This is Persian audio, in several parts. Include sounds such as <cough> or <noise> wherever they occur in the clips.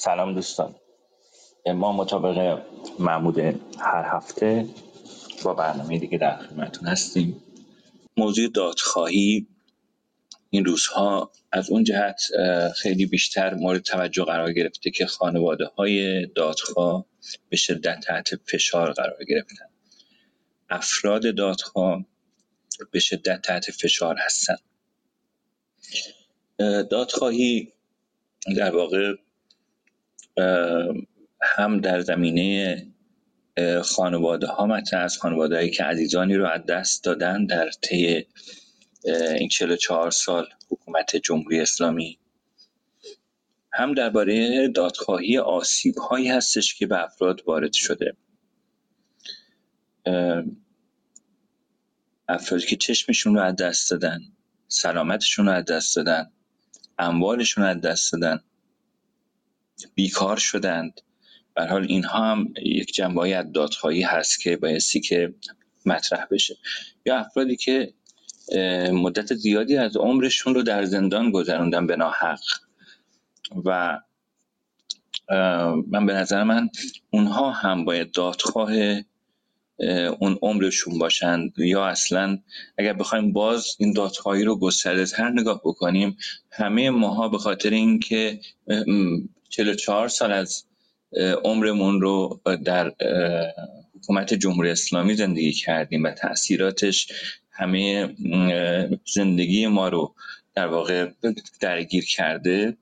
سلام دوستان. ما مطابق معمود هر هفته با برنامه دیگه در خدمتتون هستیم. موضوع دادخواهی. این روزها از اون جهت خیلی بیشتر مورد توجه قرار گرفته که خانواده های دادخواه به شدت تحت فشار قرار گرفتن. افراد دادخواه به شدت تحت فشار هستن. دادخواهی در واقع هم در زمینه خانواده ها مطرح از خانواده که عزیزانی رو از دست دادن در طی این 44 سال حکومت جمهوری اسلامی. هم درباره دادخواهی آسیب هایی هستش که به افراد وارد شده. افرادی که چشمشون رو از دست دادن سلامتشون رو از دست دادن اموالشون رو از دست دادن. بیکار شدند. به حال اینها هم یک جنبه از دادخواهی هست که بایستی که مطرح بشه. یا افرادی که مدت زیادی از عمرشون رو در زندان گذروندن به ناحق. و من به نظر من اونها هم باید دادخواه اون عمرشون باشند یا اصلا اگر بخوایم باز این دادخواهی رو گسترده تر نگاه بکنیم همه ماها به خاطر اینکه 44 سال از عمرمون رو در حکومت جمهوری اسلامی زندگی کردیم و تاثیراتش همه زندگی ما رو در واقع درگیر کرده.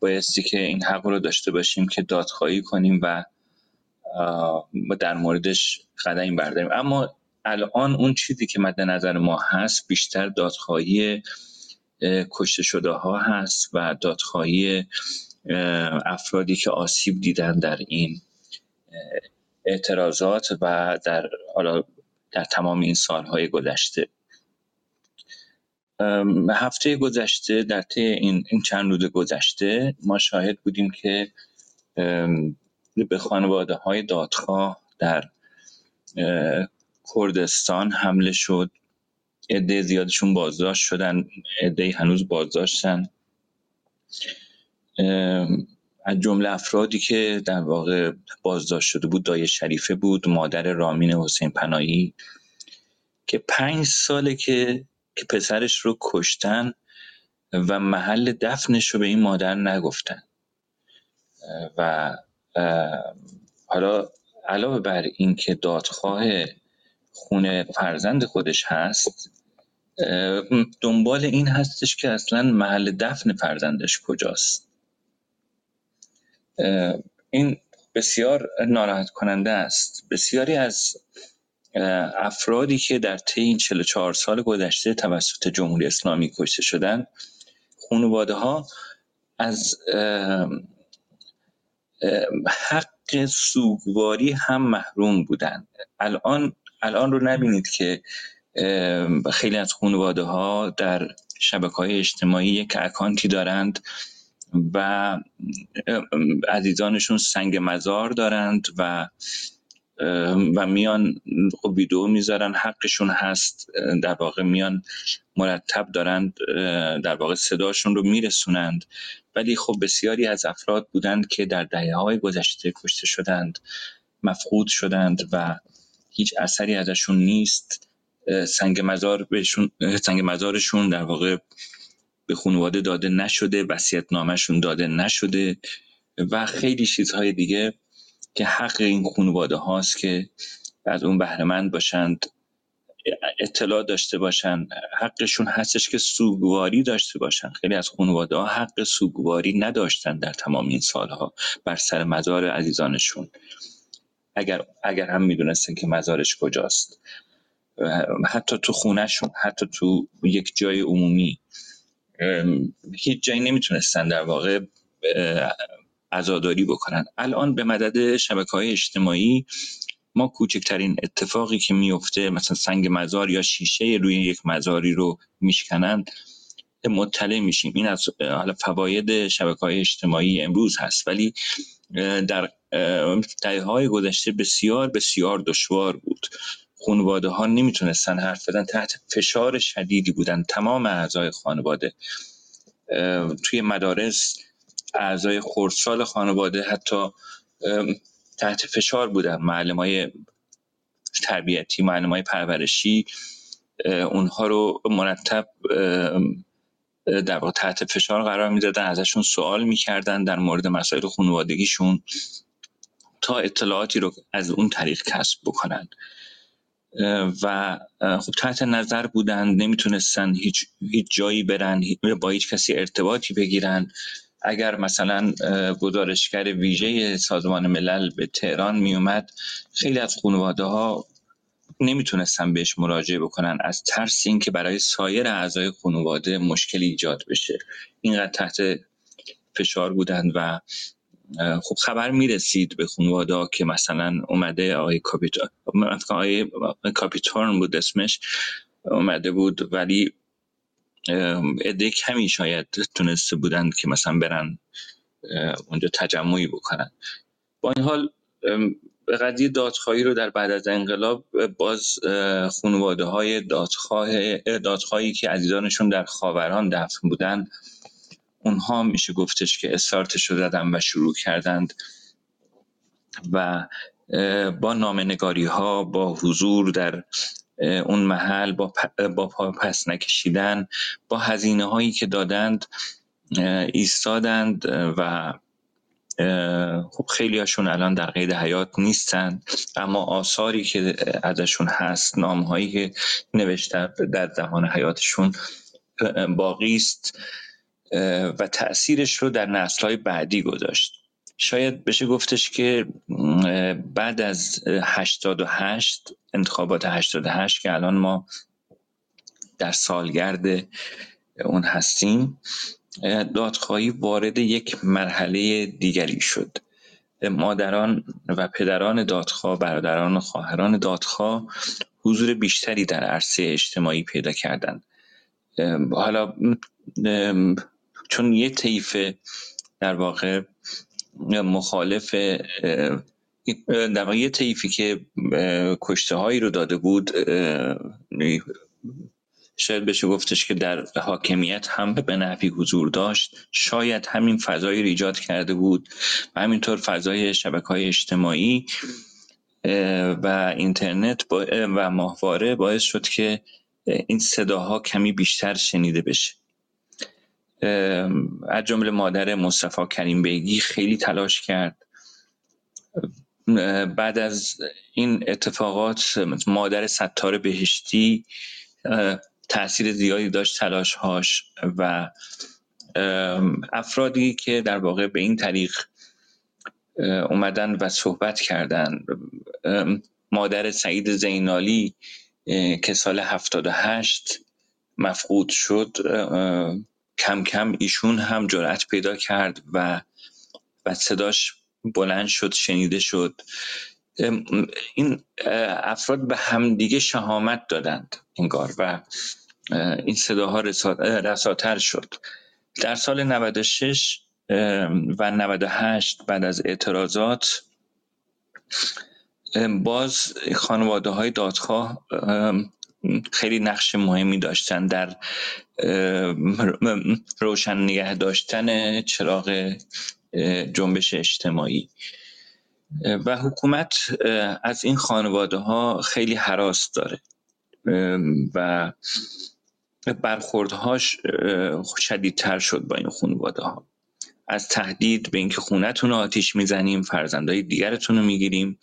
بایستی که این حق رو داشته باشیم که دادخواهی کنیم و در موردش قدمی برداریم. اما الان اون چیزی که مد نظر ما هست بیشتر دادخواهی کشته شده ها هست و دادخواهی افرادی که آسیب دیدن در این اعتراضات و در حالا در تمام این سالهای گذشته. هفته گذشته در طی این, این چند روز گذشته ما شاهد بودیم که به خانواده های دادخواه در کردستان حمله شد. عده زیادشون بازداشت شدن عده هنوز بازداشتن. از جمله افرادی که در واقع بازداشت شده بود دایه شریفه بود مادر رامین حسین پناهی که پنج ساله که که پسرش رو کشتن و محل دفنش رو به این مادر نگفتن. و حالا علاوه بر اینکه دادخواه خونه فرزند خودش هست دنبال این هستش که اصلا محل دفن فرزندش کجاست. این بسیار ناراحت کننده است. بسیاری از افرادی که در طی این 44 سال گذشته توسط جمهوری اسلامی کشته شدن خانواده ها از حق سوگواری هم محروم بودند الان الان رو نبینید که خیلی از خانواده ها در شبکه های اجتماعی یک اکانتی دارند و عزیزانشون سنگ مزار دارند و و میان خب ویدیو می‌ذارن حقشون هست در واقع میان مرتب دارند در واقع صداشون رو میرسونند. ولی خب بسیاری از افراد بودند که در دهه های گذشته کشته شدند مفقود شدند و هیچ اثری ازشون نیست. سنگ مزار بهشون سنگ مزارشون در واقع به خانواده داده نشده وصیت نامشون داده نشده و خیلی چیزهای دیگه که حق این خانواده هاست که از اون بهرهمند باشند اطلاع داشته باشن. حقشون هستش که سوگواری داشته باشن. خیلی از خانواده ها حق سوگواری نداشتن در تمام این سالها بر سر مزار عزیزانشون. اگر اگر هم می‌دونستن که مزارش کجاست. حتی تو خونهشون حتی تو یک جای عمومی هیچ جایی نمی‌تونستن در واقع عزاداری بکنن. الان به مدد شبکه های اجتماعی ما کوچکترین اتفاقی که میفته مثلا سنگ مزار یا شیشه روی یک مزاری رو میشکنن مطلع میشیم. این از حالا فواید شبکه های اجتماعی امروز هست ولی در دهه های گذشته بسیار بسیار دشوار بود. خانواده ها نمی‌تونستن حرف بدن تحت فشار شدیدی بودن تمام اعضای خانواده. توی مدارس اعضای خردسال خانواده حتی تحت فشار بودن. معلم های تربیتی معلم های پرورشی اونها رو مرتب در واقع تحت فشار قرار می‌دادن ازشون سوال می‌کردن در مورد مسائل خانوادگیشون تا اطلاعاتی رو از اون طریق کسب بکنن. و خب تحت نظر بودن نمی‌تونستن هیچ, هیچ جایی برن با هیچ کسی ارتباطی بگیرن. اگر مثلا گزارشگر ویژه سازمان ملل به تهران میومد خیلی از خانواده ها نمی‌تونستن بهش مراجعه بکنن از ترس اینکه برای سایر اعضای خانواده مشکلی ایجاد بشه. اینقدر تحت فشار بودند و خب خبر می‌رسید به خانواده که مثلا اومده آقای کاپیتان آقای کاپیتان بود اسمش اومده بود ولی عده کمی شاید تونسته بودند که مثلا برن اونجا تجمعی بکنن. با این حال قضیه دادخواهی رو در بعد از انقلاب باز خانواده های دادخواه دادخواهی که عزیزانشون در خاوران دفن بودن اونها میشه گفتش که استارتش رو زدن و شروع کردند و با نامنگاری ها با حضور در اون محل با, با پس نکشیدن با هزینه هایی که دادند ایستادند و خب خیلی هاشون الان در قید حیات نیستن اما آثاری که ازشون هست نام هایی که نوشته در زمان حیاتشون باقی است و تأثیرش رو در نسل های بعدی گذاشت. شاید بشه گفتش که بعد از 88 انتخابات 88 که الان ما در سالگرد اون هستیم دادخواهی وارد یک مرحله دیگری شد. مادران و پدران دادخواه برادران و خواهران دادخواه حضور بیشتری در عرصه اجتماعی پیدا کردند. حالا چون یه طیف در واقع مخالف در واقع یه طیفی که کشته هایی رو داده بود شاید بشه گفتش که در حاکمیت هم به نحوی حضور داشت. شاید همین فضایی رو کرده بود و همینطور فضای شبکه های اجتماعی و اینترنت و ماهواره باعث شد که این صداها کمی بیشتر شنیده بشه. از جمله مادر مصطفی کریم بیگی خیلی تلاش کرد. بعد از این اتفاقات مادر ستار بهشتی تاثیر زیادی داشت تلاش هاش و افرادی که در واقع به این طریق اومدن و صحبت کردن. مادر سعید زینالی که سال 78 مفقود شد کم کم ایشون هم جرأت پیدا کرد و و صداش بلند شد شنیده شد. این افراد به همدیگه شهامت دادند انگار و این صداها رساتر شد. در سال 96 و 98 بعد از اعتراضات باز خانواده های دادخواه خیلی نقش مهمی داشتن در روشن نگه داشتن چراغ جنبش اجتماعی. و حکومت از این خانواده ها خیلی حراس داره. و برخوردهاش شدیدتر شد با این خانواده ها از تهدید به اینکه خونتون رو آتیش می‌زنیم فرزندهای دیگرتون رو می‌گیریم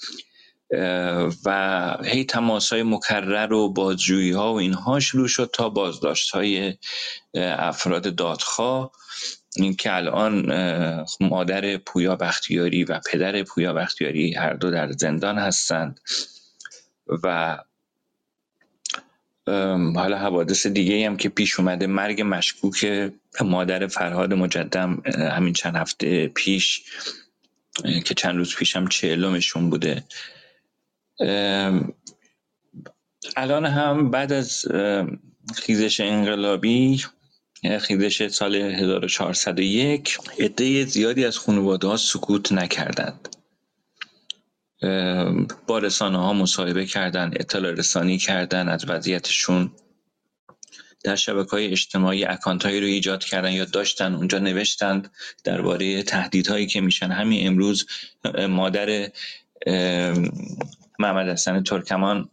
و هی تماس های مکرر و بازجویی ها و اینها شروع شد تا بازداشت های افراد دادخواه. این که الان مادر پویا بختیاری و پدر پویا بختیاری هر دو در زندان هستند و حالا حوادث دیگه هم که پیش اومده مرگ مشکوک مادر فرهاد مجدم همین چند هفته پیش که چند روز پیشم چهلمشون بوده. الان هم بعد از خیزش انقلابی خیزش سال 1401 عده زیادی از خانواده ها سکوت نکردند. با رسانه ها مصاحبه کردن اطلاع رسانی کردن از وضعیتشون. در شبکه های اجتماعی اکانت هایی رو ایجاد کردن یا داشتن اونجا نوشتند درباره تهدیدهایی که میشن. همین امروز مادر محمد حسن ترکمان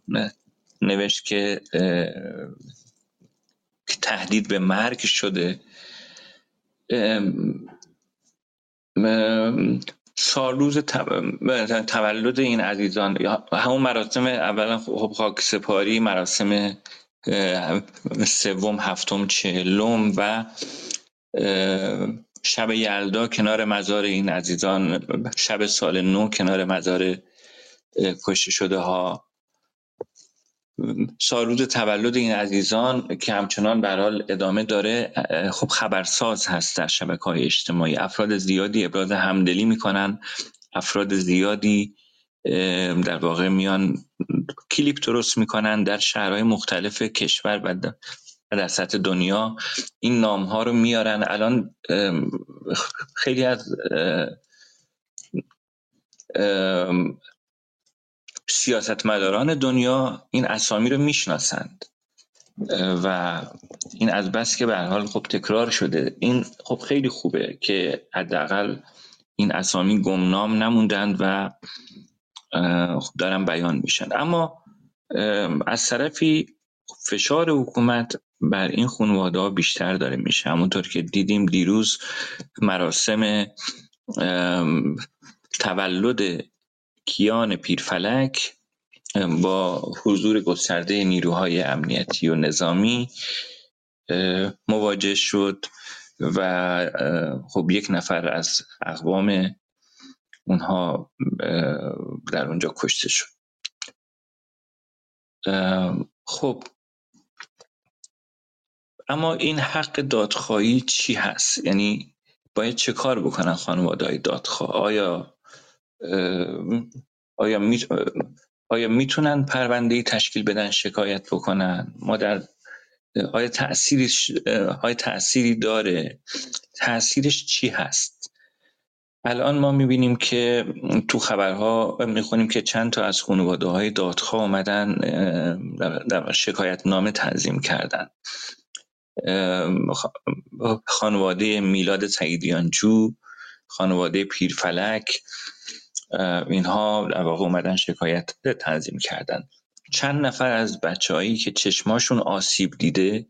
نوشت که تهدید به مرگ شده. سالروز تولد این عزیزان همون مراسم اولا خب خاک سپاری مراسم سوم هفتم چهلم و شب یلدا کنار مزار این عزیزان شب سال نو کنار مزار کشته شده ها. سالروز تولد این عزیزان که همچنان به حال ادامه داره خب خبرساز هست در شبکه های اجتماعی. افراد زیادی ابراز همدلی می‌کنن. افراد زیادی در واقع میان کلیپ درست می‌کنن در شهرهای مختلف کشور و در سطح دنیا. این نام ها رو میارن. الان خیلی از سیاستمداران دنیا این اسامی رو می‌شناسند. و این از بس که به حال خب تکرار شده. این خب خیلی خوبه که حداقل این اسامی گمنام نموندند و خب دارن بیان میشن. اما از طرفی فشار حکومت بر این خانواده بیشتر داره میشه. همونطور که دیدیم دیروز مراسم تولد کیان پیرفلک با حضور گسترده نیروهای امنیتی و نظامی مواجه شد و خب یک نفر از اقوام اونها در اونجا کشته شد. خب. اما این حق دادخواهی چی هست؟ یعنی باید چه کار بکنن خانواده های دادخواه؟ آیا آیا می آیا می‌تونن پرونده تشکیل بدن شکایت بکنن؟ ما در آیا تأثیرش آیا تأثیری داره؟ تأثیرش چی هست؟ الان ما می‌بینیم که تو خبرها می‌خونیم که چند تا از خانواده های دادخواه آمدن در شکایت نامه تنظیم کردن. خانواده میلاد سعیدیانجو خانواده پیرفلک اینها در واقع اومدن شکایت تنظیم کردن. چند نفر از بچههایی که چشماشون آسیب دیده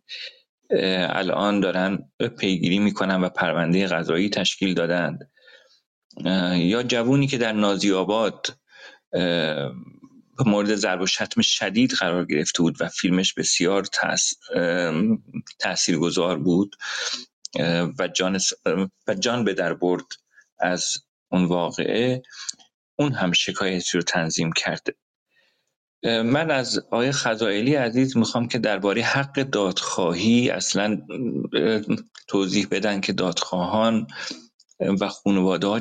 الان دارن پیگیری می‌کنن و پرونده غذایی تشکیل دادند یا جوونی که در نازی آباد مورد ضرب و شتم شدید قرار گرفته بود و فیلمش بسیار تأثیر گذار بود و جان, و جان به در برد از اون واقعه. اون هم شکایتی رو تنظیم کرده. من از آقای خزائلی عزیز می‌خوام که درباره حق دادخواهی اصلا توضیح بدن که دادخواهان و خانواده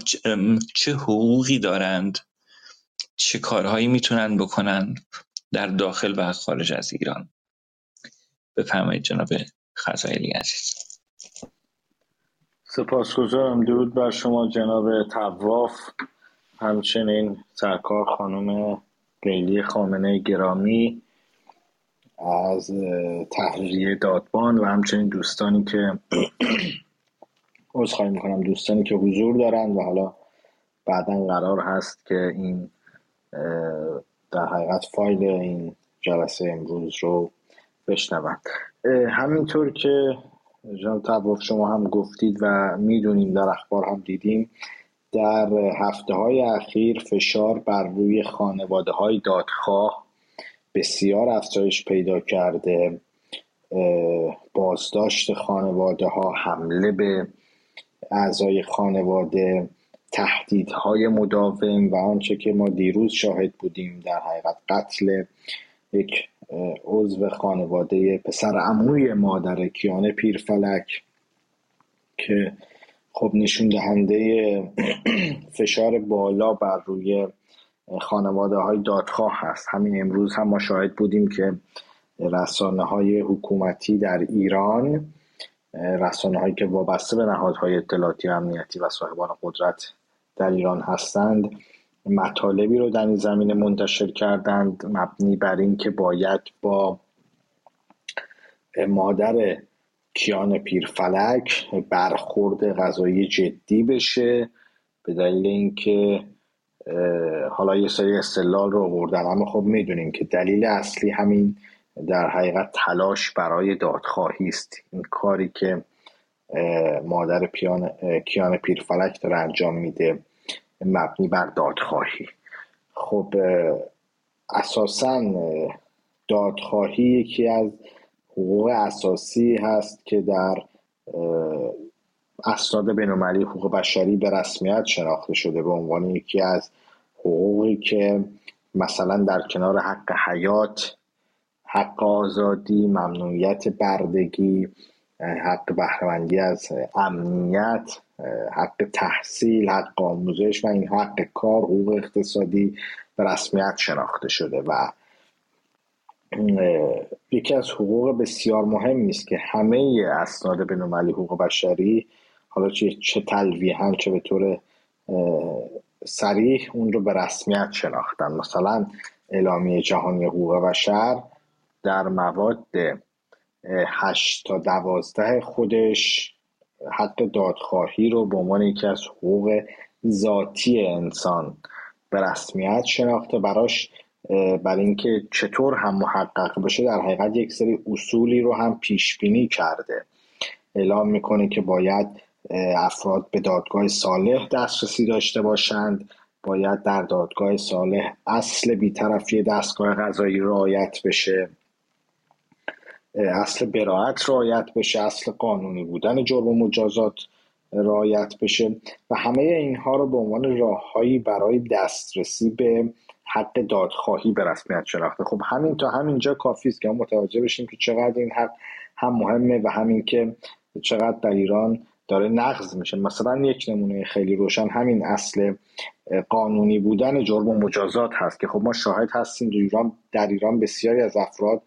چه حقوقی دارند چه کارهایی می‌تونن بکنن در داخل و خارج از ایران. بفرمایید جناب خزائلی عزیز. سپاسگزارم. درود بر شما جناب تواف همچنین سرکار خانم لیلی خامنه گرامی از تحریریه دادبان و همچنین دوستانی که <clears throat> خواهی می‌کنم دوستانی که حضور دارند و حالا بعدا قرار هست که این در حقیقت فایل این جلسه امروز رو بشنوند. همینطور که جناب تباف شما هم گفتید و می‌دونیم در اخبار هم دیدیم در هفته های اخیر فشار بر روی خانواده های دادخواه بسیار افزایش پیدا کرده بازداشت خانواده ها حمله به اعضای خانواده تهدیدهای مداوم و آنچه که ما دیروز شاهد بودیم در حقیقت قتل یک عضو خانواده پسر عموی مادر کیانه پیرفلک که خب نشون دهنده <clears throat> فشار بالا بر روی خانواده های دادخواه هست. همین امروز هم ما شاهد بودیم که رسانه های حکومتی در ایران رسانه هایی که وابسته به نهادهای اطلاعاتی امنیتی و صاحبان قدرت در ایران هستند مطالبی رو در این زمینه منتشر کردند مبنی بر اینکه باید با مادر کیان پیرفلک برخورد غذایی جدی بشه به دلیل اینکه حالا یه سری استلال رو بردن اما خب می‌دونیم که دلیل اصلی همین در حقیقت تلاش برای دادخواهی است. این کاری که مادر پیان کیان پیرفلک داره انجام میده مبنی بر دادخواهی. خب اساسا دادخواهی یکی از حقوق اساسی هست که در اسناد بینالمللی حقوق بشری به رسمیت شناخته شده به عنوان یکی از حقوقی که مثلا در کنار حق حیات حق آزادی ممنوعیت بردگی حق بهرهمندی از امنیت حق تحصیل حق آموزش و این حق کار حقوق اقتصادی به رسمیت شناخته شده و یکی از حقوق بسیار مهمی است که همه اسناد بینالمللی حقوق بشری حالا چه چه تلویحا چه به طور سریح اون رو به رسمیت شناختن. مثلا اعلامیه جهانی حقوق بشر در مواد هشت تا دوازده خودش حق دادخواهی رو به عنوان یکی از حقوق ذاتی انسان به رسمیت شناخته. براش برای اینکه چطور هم محقق بشه در حقیقت یک سری اصولی رو هم پیش بینی کرده. اعلام می‌کنه که باید افراد به دادگاه صالح دسترسی داشته باشند باید در دادگاه صالح اصل بیطرفی دستگاه قضایی رعایت بشه. اصل براعت رعایت بشه اصل قانونی بودن جرم و مجازات رعایت بشه. و همه اینها رو به عنوان راههایی برای دسترسی به حق دادخواهی به رسمیت شناخته. خب همین تا همینجا کافی است که ما متوجه بشیم که چقدر این حق هم مهمه و همین که چقدر در ایران داره نقض میشه. مثلا یک نمونه خیلی روشن همین اصل قانونی بودن جرم و مجازات هست که خب ما شاهد هستیم در ایران در ایران بسیاری از افراد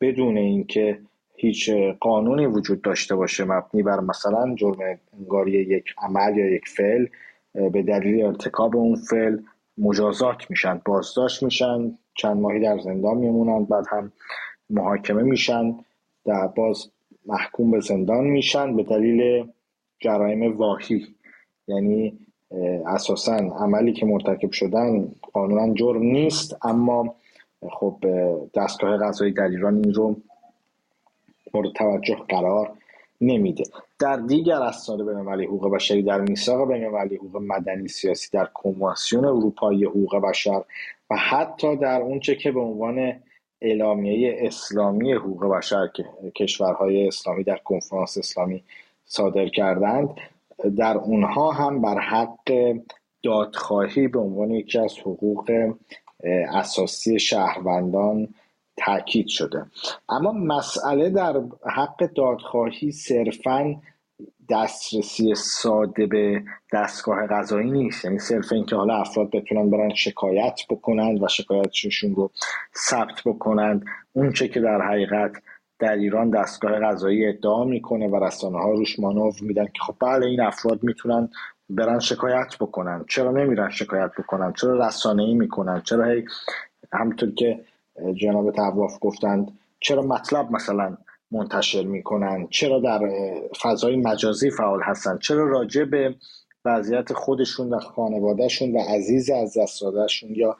بدون اینکه هیچ قانونی وجود داشته باشه مبنی بر مثلا جرم انگاری یک عمل یا یک فعل به دلیل ارتکاب اون فعل مجازات میشن بازداشت میشن چند ماهی در زندان میمونن بعد هم محاکمه میشن در باز محکوم به زندان میشن به دلیل جرایم واهی. یعنی اساسا عملی که مرتکب شدن قانونا جرم نیست اما خب دستگاه قضایی در ایران این رو مورد توجه قرار نمیده. در دیگر اسناد بینالمللی حقوق بشری در میثاق بینالمللی حقوق مدنی سیاسی در کنوانسیون اروپایی حقوق بشر و حتی در اونچه که به عنوان اعلامیه اسلامی حقوق بشر که کشورهای اسلامی در کنفرانس اسلامی صادر کردند در اونها هم بر حق دادخواهی به عنوان یکی از حقوق اساسی شهروندان تاکید شده. اما مسئله در حق دادخواهی صرفا دسترسی ساده به دستگاه قضایی نیست. یعنی صرف اینکه حالا افراد بتونن برن شکایت بکنند و شکایتشون رو ثبت بکنند اون چه که در حقیقت در ایران دستگاه قضایی ادعا می‌کنه و رسانه ها روش مانور میدن که خب بله این افراد می‌تونن برن شکایت بکنن. چرا نمیرن شکایت بکنن؟ چرا رسانه ای می‌کنن؟ چرا هی همونطور که جناب تواف گفتند چرا مطلب مثلا منتشر می‌کنن؟ چرا در فضای مجازی فعال هستن؟ چرا راجع به وضعیت خودشون و خانوادهشون و عزیز از دست یا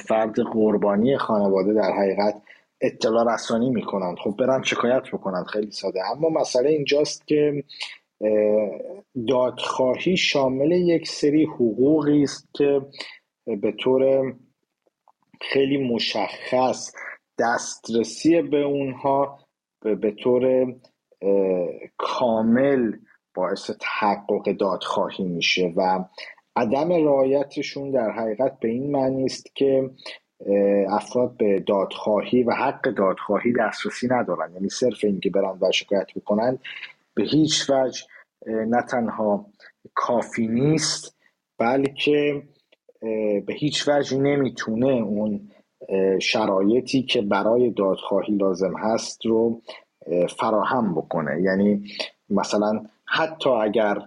فرد قربانی خانواده در حقیقت اطلاع رسانی می‌کنن خب برن شکایت بکنن خیلی ساده. اما مسئله اینجاست که دادخواهی شامل یک سری حقوقی است که به طور خیلی مشخص دسترسی به اونها به طور کامل باعث تحقق دادخواهی میشه و عدم رعایتشون در حقیقت به این معنی است که افراد به دادخواهی و حق دادخواهی دسترسی ندارن. یعنی صرف اینکه برن و شکایت بکنن به هیچ وجه نه تنها کافی نیست بلکه به هیچ وجه نمی‌تونه اون شرایطی که برای دادخواهی لازم هست رو فراهم بکنه. یعنی مثلا حتی اگر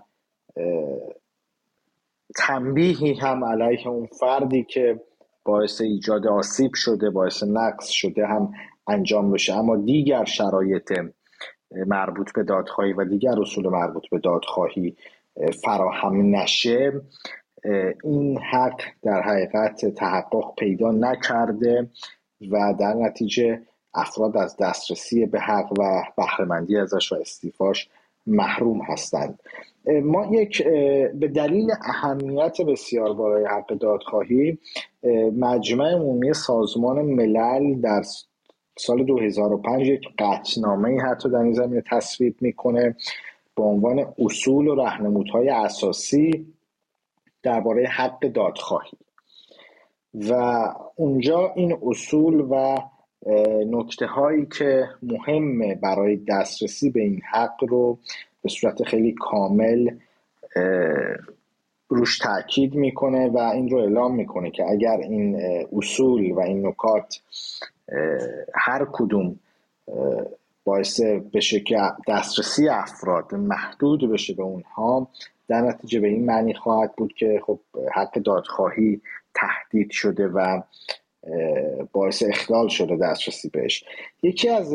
تنبیهی هم علیه اون فردی که باعث ایجاد آسیب شده باعث نقص شده هم انجام بشه. اما دیگر شرایط مربوط به دادخواهی و دیگر اصول مربوط به دادخواهی فراهم نشه این حق در حقیقت تحقق پیدا نکرده و در نتیجه افراد از دسترسی به حق و بهرهمندی ازش و استیفاش محروم هستند. ما یک به دلیل اهمیت بسیار بالای حق دادخواهی مجمع عمومی سازمان ملل در سال 2005 یک قطنامه حتی در این زمینه تصویب می‌کنه. به عنوان اصول و رهنمودهای اساسی درباره حق دادخواهی. و اونجا این اصول و نکته هایی که مهمه برای دسترسی به این حق رو به صورت خیلی کامل روش تاکید می‌کنه و این رو اعلام می‌کنه که اگر این اصول و این نکات هر کدوم باعث بشه که دسترسی افراد محدود بشه به اونها در نتیجه به این معنی خواهد بود که خب حق دادخواهی تهدید شده و باعث اخلال شده دسترسی بهش. یکی از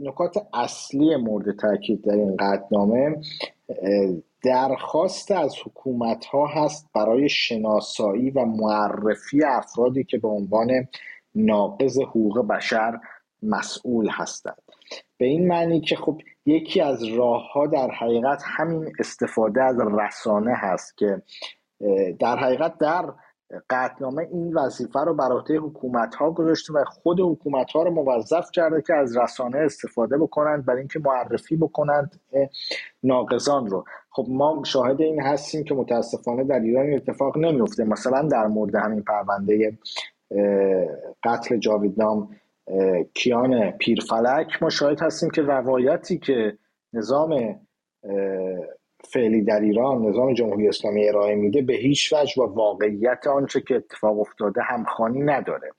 نکات اصلی مورد تاکید در این قدنامه درخواست از حکومت ها هست برای شناسایی و معرفی افرادی که به عنوان ناقض حقوق بشر مسئول هستند. به این معنی که خب یکی از راه ها در حقیقت همین استفاده از رسانه هست که در حقیقت در قطنامه این وظیفه رو بر عهده حکومت ها گذاشته و خود حکومت ها رو موظف کرده که از رسانه استفاده بکنند برای اینکه معرفی بکنند ناقضان رو. خب ما شاهد این هستیم که متاسفانه در ایران اتفاق نمیفته مثلا در مورد همین پرونده قتل جاویدنام کیان پیرفلک ما شاهد هستیم که روایتی که نظام فعلی در ایران نظام جمهوری اسلامی ارائه میده به هیچ وجه و واقعیت آنچه که اتفاق افتاده همخانی نداره.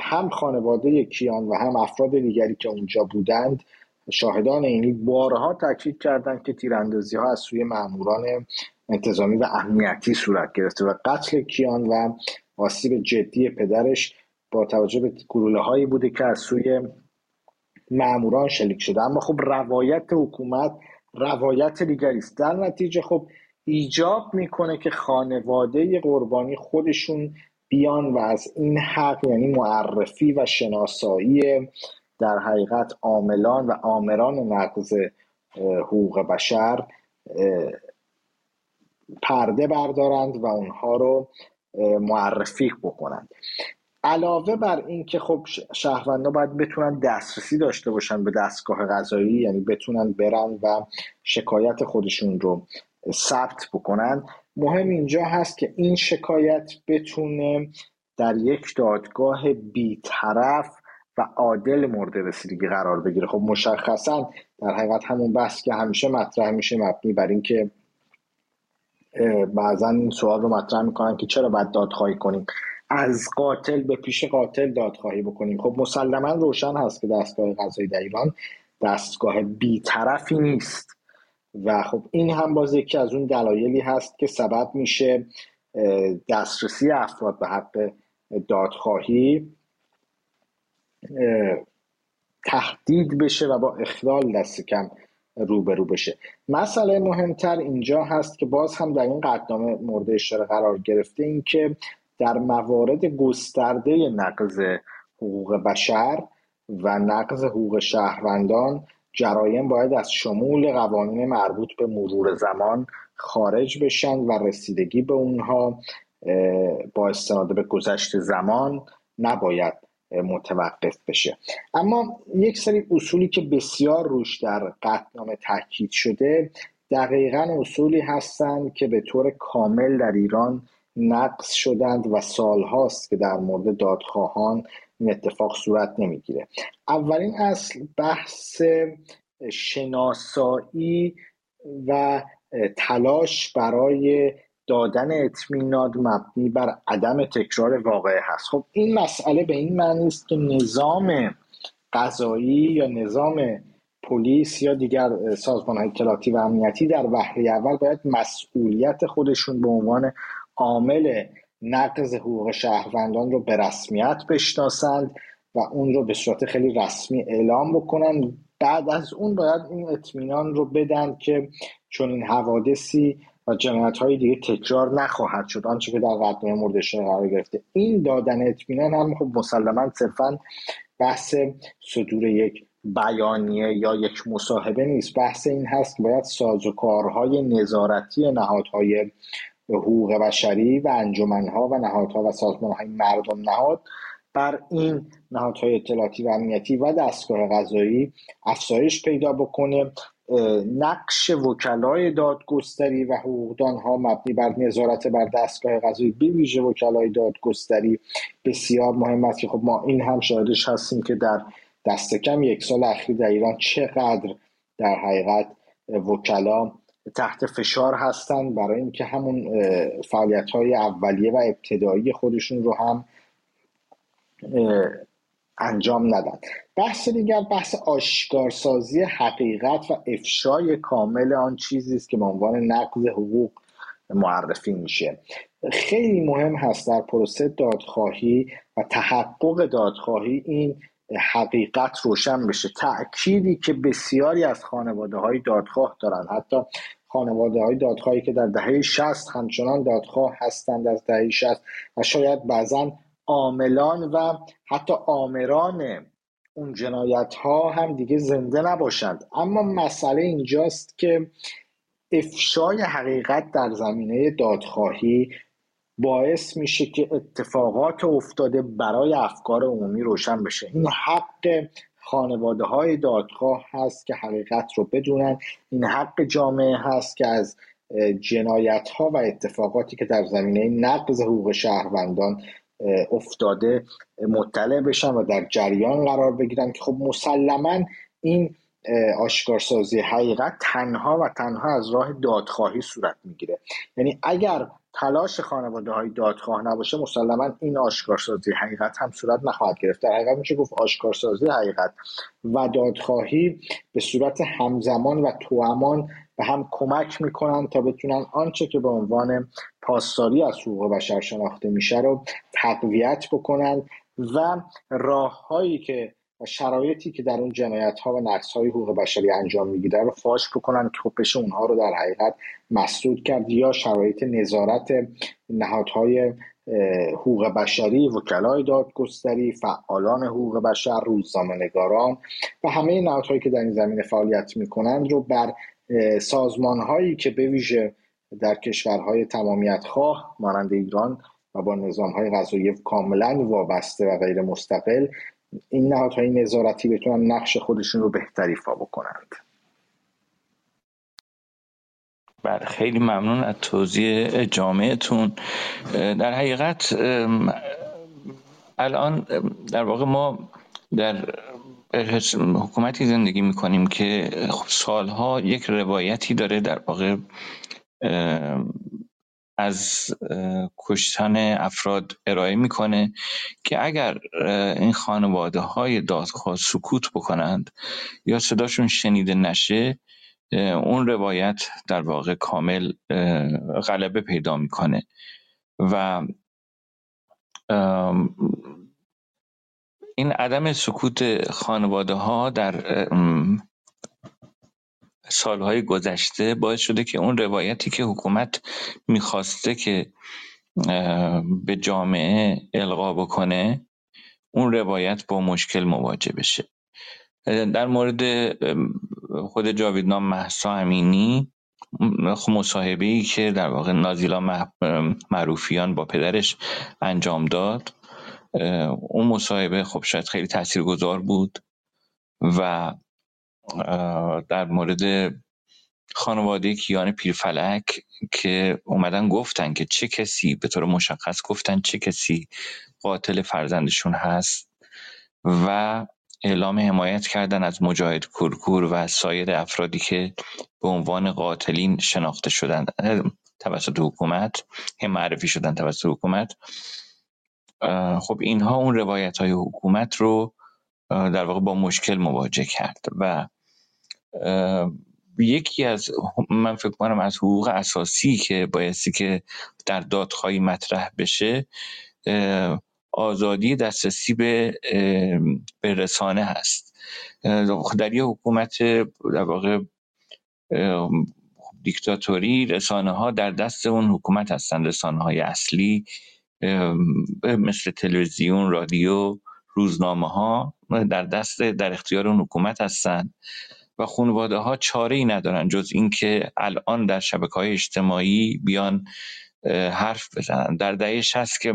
هم خانواده کیان و هم افراد دیگری که اونجا بودند شاهدان اینی بارها تاکید کردند که تیراندازی ها از سوی ماموران انتظامی و امنیتی صورت گرفته و قتل کیان و آسیب جدی پدرش با توجه به گلوله هایی بوده که از سوی معموران شلیک شده. اما خب روایت حکومت روایت دیگری است در نتیجه خب ایجاب می‌کنه که خانواده قربانی خودشون بیان و از این حق یعنی معرفی و شناسایی در حقیقت عاملان و آمران نقض حقوق بشر پرده بردارند و اونها رو معرفی بکنند. علاوه بر این که خب شهروندا باید بتونن دسترسی داشته باشن به دستگاه قضایی یعنی بتونن برن و شکایت خودشون رو ثبت بکنن مهم اینجا هست که این شکایت بتونه در یک دادگاه بیطرف و عادل مورد رسیدگی قرار بگیره. خب مشخصا در حقیقت همون بحث که همیشه مطرح میشه مبنی بر اینکه بعضا این سوال رو مطرح می‌کنن که چرا باید دادخواهی کنیم. از قاتل به پیش قاتل دادخواهی بکنیم. خب مسلما روشن هست که دستگاه قضایی در ایران دستگاه بیطرفی نیست. و خب این هم باز یکی از اون دلایلی هست که سبب میشه دسترسی افراد به حق دادخواهی تهدید بشه و با اخلال دست کم روبرو بشه. مسئله مهمتر اینجا هست که باز هم در این قدنامه مورد اشاره قرار گرفته این که در موارد گسترده نقض حقوق بشر و نقض حقوق شهروندان جرایم باید از شمول قوانین مربوط به مرور زمان خارج بشن و رسیدگی به اونها با استناد به گذشت زمان نباید متوقف بشه. اما یک سری اصولی که بسیار روش در قطنامه تاکید شده دقیقا اصولی هستند که به طور کامل در ایران نقص شدند و سالهاست که در مورد دادخواهان این اتفاق صورت نمی‌گیره. اولین اصل بحث شناسایی و تلاش برای دادن اطمینان مبنی بر عدم تکرار واقعه هست. خب این مسئله به این معنی است که نظام قضایی یا نظام پلیس یا دیگر سازمان های اطلاعاتی و امنیتی در وهله اول باید مسئولیت خودشون به عنوان عامل نقض حقوق شهروندان رو به رسمیت بشناسند و اون رو به صورت خیلی رسمی اعلام بکنن. بعد از اون باید این اطمینان رو بدن که چون این حوادثی و جنایت های دیگه تکرار نخواهد شد آنچه که در قدنامه مورد قرار گرفته. این دادن اطمینان هم خب مسلما صرفا بحث صدور یک بیانیه یا یک مصاحبه نیست. بحث این هست باید سازوکارهای نظارتی نهادهای حقوق بشری و انجمنها و نهادها و سازمانهای مردم نهاد. بر این نهادهای اطلاعاتی و امنیتی و دستگاه قضایی افزایش پیدا بکنه. نقش وکلای دادگستری و حقوقدان ها مبنی بر نظارت بر دستگاه قضایی به ویژه وکلای دادگستری بسیار مهم است خب ما این هم شاهدش هستیم که در دست کم یک سال اخیر در ایران چقدر در حقیقت وکلا تحت فشار هستند برای اینکه همون فعالیت های اولیه و ابتدایی خودشون رو هم انجام ندن. بحث دیگر بحث آشکارسازی حقیقت و افشای کامل آن چیزی است که به عنوان نقض حقوق معرفی میشه. خیلی مهم هست در پروسه دادخواهی و تحقق دادخواهی این حقیقت روشن بشه. تأکیدی که بسیاری از خانواده های دادخواه دارن. حتی خانواده های دادخواهی که در دهه 60 همچنان دادخواه هستند از دهه 60 و شاید بعضا عاملان و حتی آمران اون جنایت ها هم دیگه زنده نباشند. اما مسئله اینجاست که افشای حقیقت در زمینه دادخواهی باعث میشه که اتفاقات افتاده برای افکار عمومی روشن بشه. این حق خانواده های دادخواه هست که حقیقت رو بدونن. این حق جامعه هست که از جنایت ها و اتفاقاتی که در زمینه نقض حقوق شهروندان افتاده مطلع بشن و در جریان قرار بگیرن که خب مسلما این آشکارسازی حقیقت تنها و تنها از راه دادخواهی صورت می‌گیره. یعنی اگر تلاش خانواده های دادخواه نباشه مسلما این آشکارسازی حقیقت هم صورت نخواهد گرفت. در حقیقت میشه گفت آشکارسازی حقیقت و دادخواهی به صورت همزمان و توامان به هم کمک می‌کنن تا بتونن آنچه که به عنوان پاسداری از حقوق بشر شناخته میشه رو تقویت بکنن و راههایی که و شرایطی که در اون جنایت ها و نقص های حقوق بشری انجام می‌گیره رو فاش بکنن که خب اونها رو در حقیقت مسدود کرد یا شرایط نظارت نهادهای حقوق بشری وکلای دادگستری فعالان حقوق بشر روزنامه نگاران و همه نهادهایی که در این زمینه فعالیت می‌کنند رو بر سازمان هایی که به ویژه در کشورهای تمامیت خواه مانند ایران و با نظام های غذایی کاملا وابسته و غیر مستقل این نهادهای نظارتی بتونن نقش خودشون رو بهتری فا بکنند. بله خیلی ممنون از توضیح جامعتون. در حقیقت الان در واقع ما در حکومتی زندگی می‌کنیم که خب سالها یک روایتی داره در واقع از کشتن افراد ارائه می‌کنه که اگر این خانواده های دادخواه سکوت بکنند یا صداشون شنیده نشه اون روایت در واقع کامل غلبه پیدا می‌کنه و این عدم سکوت خانواده ها در سالهای گذشته باعث شده که اون روایتی که حکومت می‌خواسته که به جامعه القا بکنه اون روایت با مشکل مواجه بشه. در مورد خود جاویدنام محسا امینی مصاحبه ای که در واقع نازیلا معروفیان با پدرش انجام داد اون مصاحبه خب شاید خیلی تاثیرگذار بود و در مورد خانواده کیان پیرفلک که اومدن گفتن که چه کسی به طور مشخص گفتن چه کسی قاتل فرزندشون هست و اعلام حمایت کردن از مجاهد کورکور و سایر افرادی که به عنوان قاتلین شناخته شدن توسط حکومت هم معرفی شدن توسط حکومت. خب اینها اون روایت های حکومت رو در واقع با مشکل مواجه کرد و یکی از من فکر کنم از حقوق اساسی که بایستی که در دادخواهی مطرح بشه آزادی دسترسی به به رسانه هست. در یه حکومت در واقع دیکتاتوری رسانه ها در دست اون حکومت هستند رسانه های اصلی مثل تلویزیون رادیو روزنامه ها در دست در اختیار اون حکومت هستند و خانواده ها چاره ای ندارن جز اینکه الان در شبکه های اجتماعی بیان حرف بزنن. در دهه هست که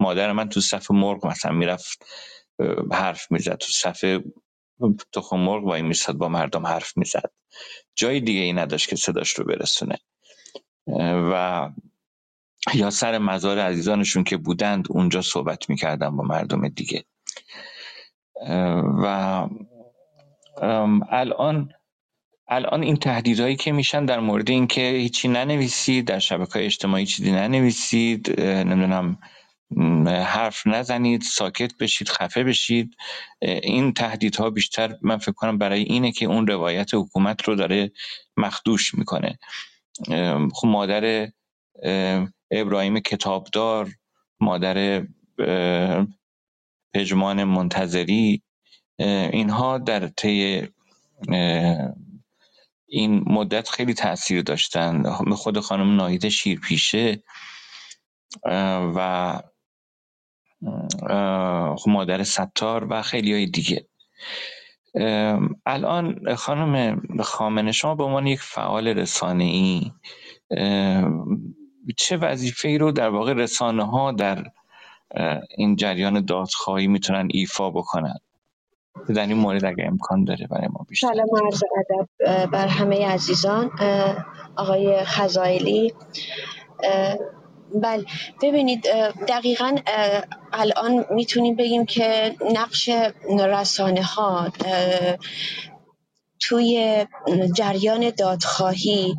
مادر من تو صف مرغ مثلا می‌رفت حرف می‌زد. تو صف تخم مرغ وای میستاد با مردم حرف می‌زد. جای دیگه ای نداشت که صداش رو برسونه. و یا سر مزار عزیزانشون که بودند اونجا صحبت می‌کردن با مردم دیگه. و الان الان این تهدیدهایی که میشن در مورد اینکه هیچی ننویسید در شبکه های اجتماعی چیزی ننویسید نمی‌دونم حرف نزنید ساکت بشید خفه بشید این تهدیدها بیشتر من فکر کنم برای اینه که اون روایت حکومت رو داره مخدوش می‌کنه. خب مادر ابراهیم کتابدار مادر پژمان منتظری اینها در طی این مدت خیلی تاثیر داشتن. خود خانم ناهید شیرپیشه و مادر ستار و خیلی های دیگه الان خانم خامنه شما به عنوان یک فعال رسانه ای چه وظیفه ای رو در واقع رسانه ها در این جریان دادخواهی می‌تونن ایفا بکنن؟ در این مورد اگر امکان داره برای ما بیشتر. سلام عرض ادب بر همه عزیزان. آقای خزائلی. بله ببینید دقیقا الان می‌تونیم بگیم که نقش رسانه ها توی جریان دادخواهی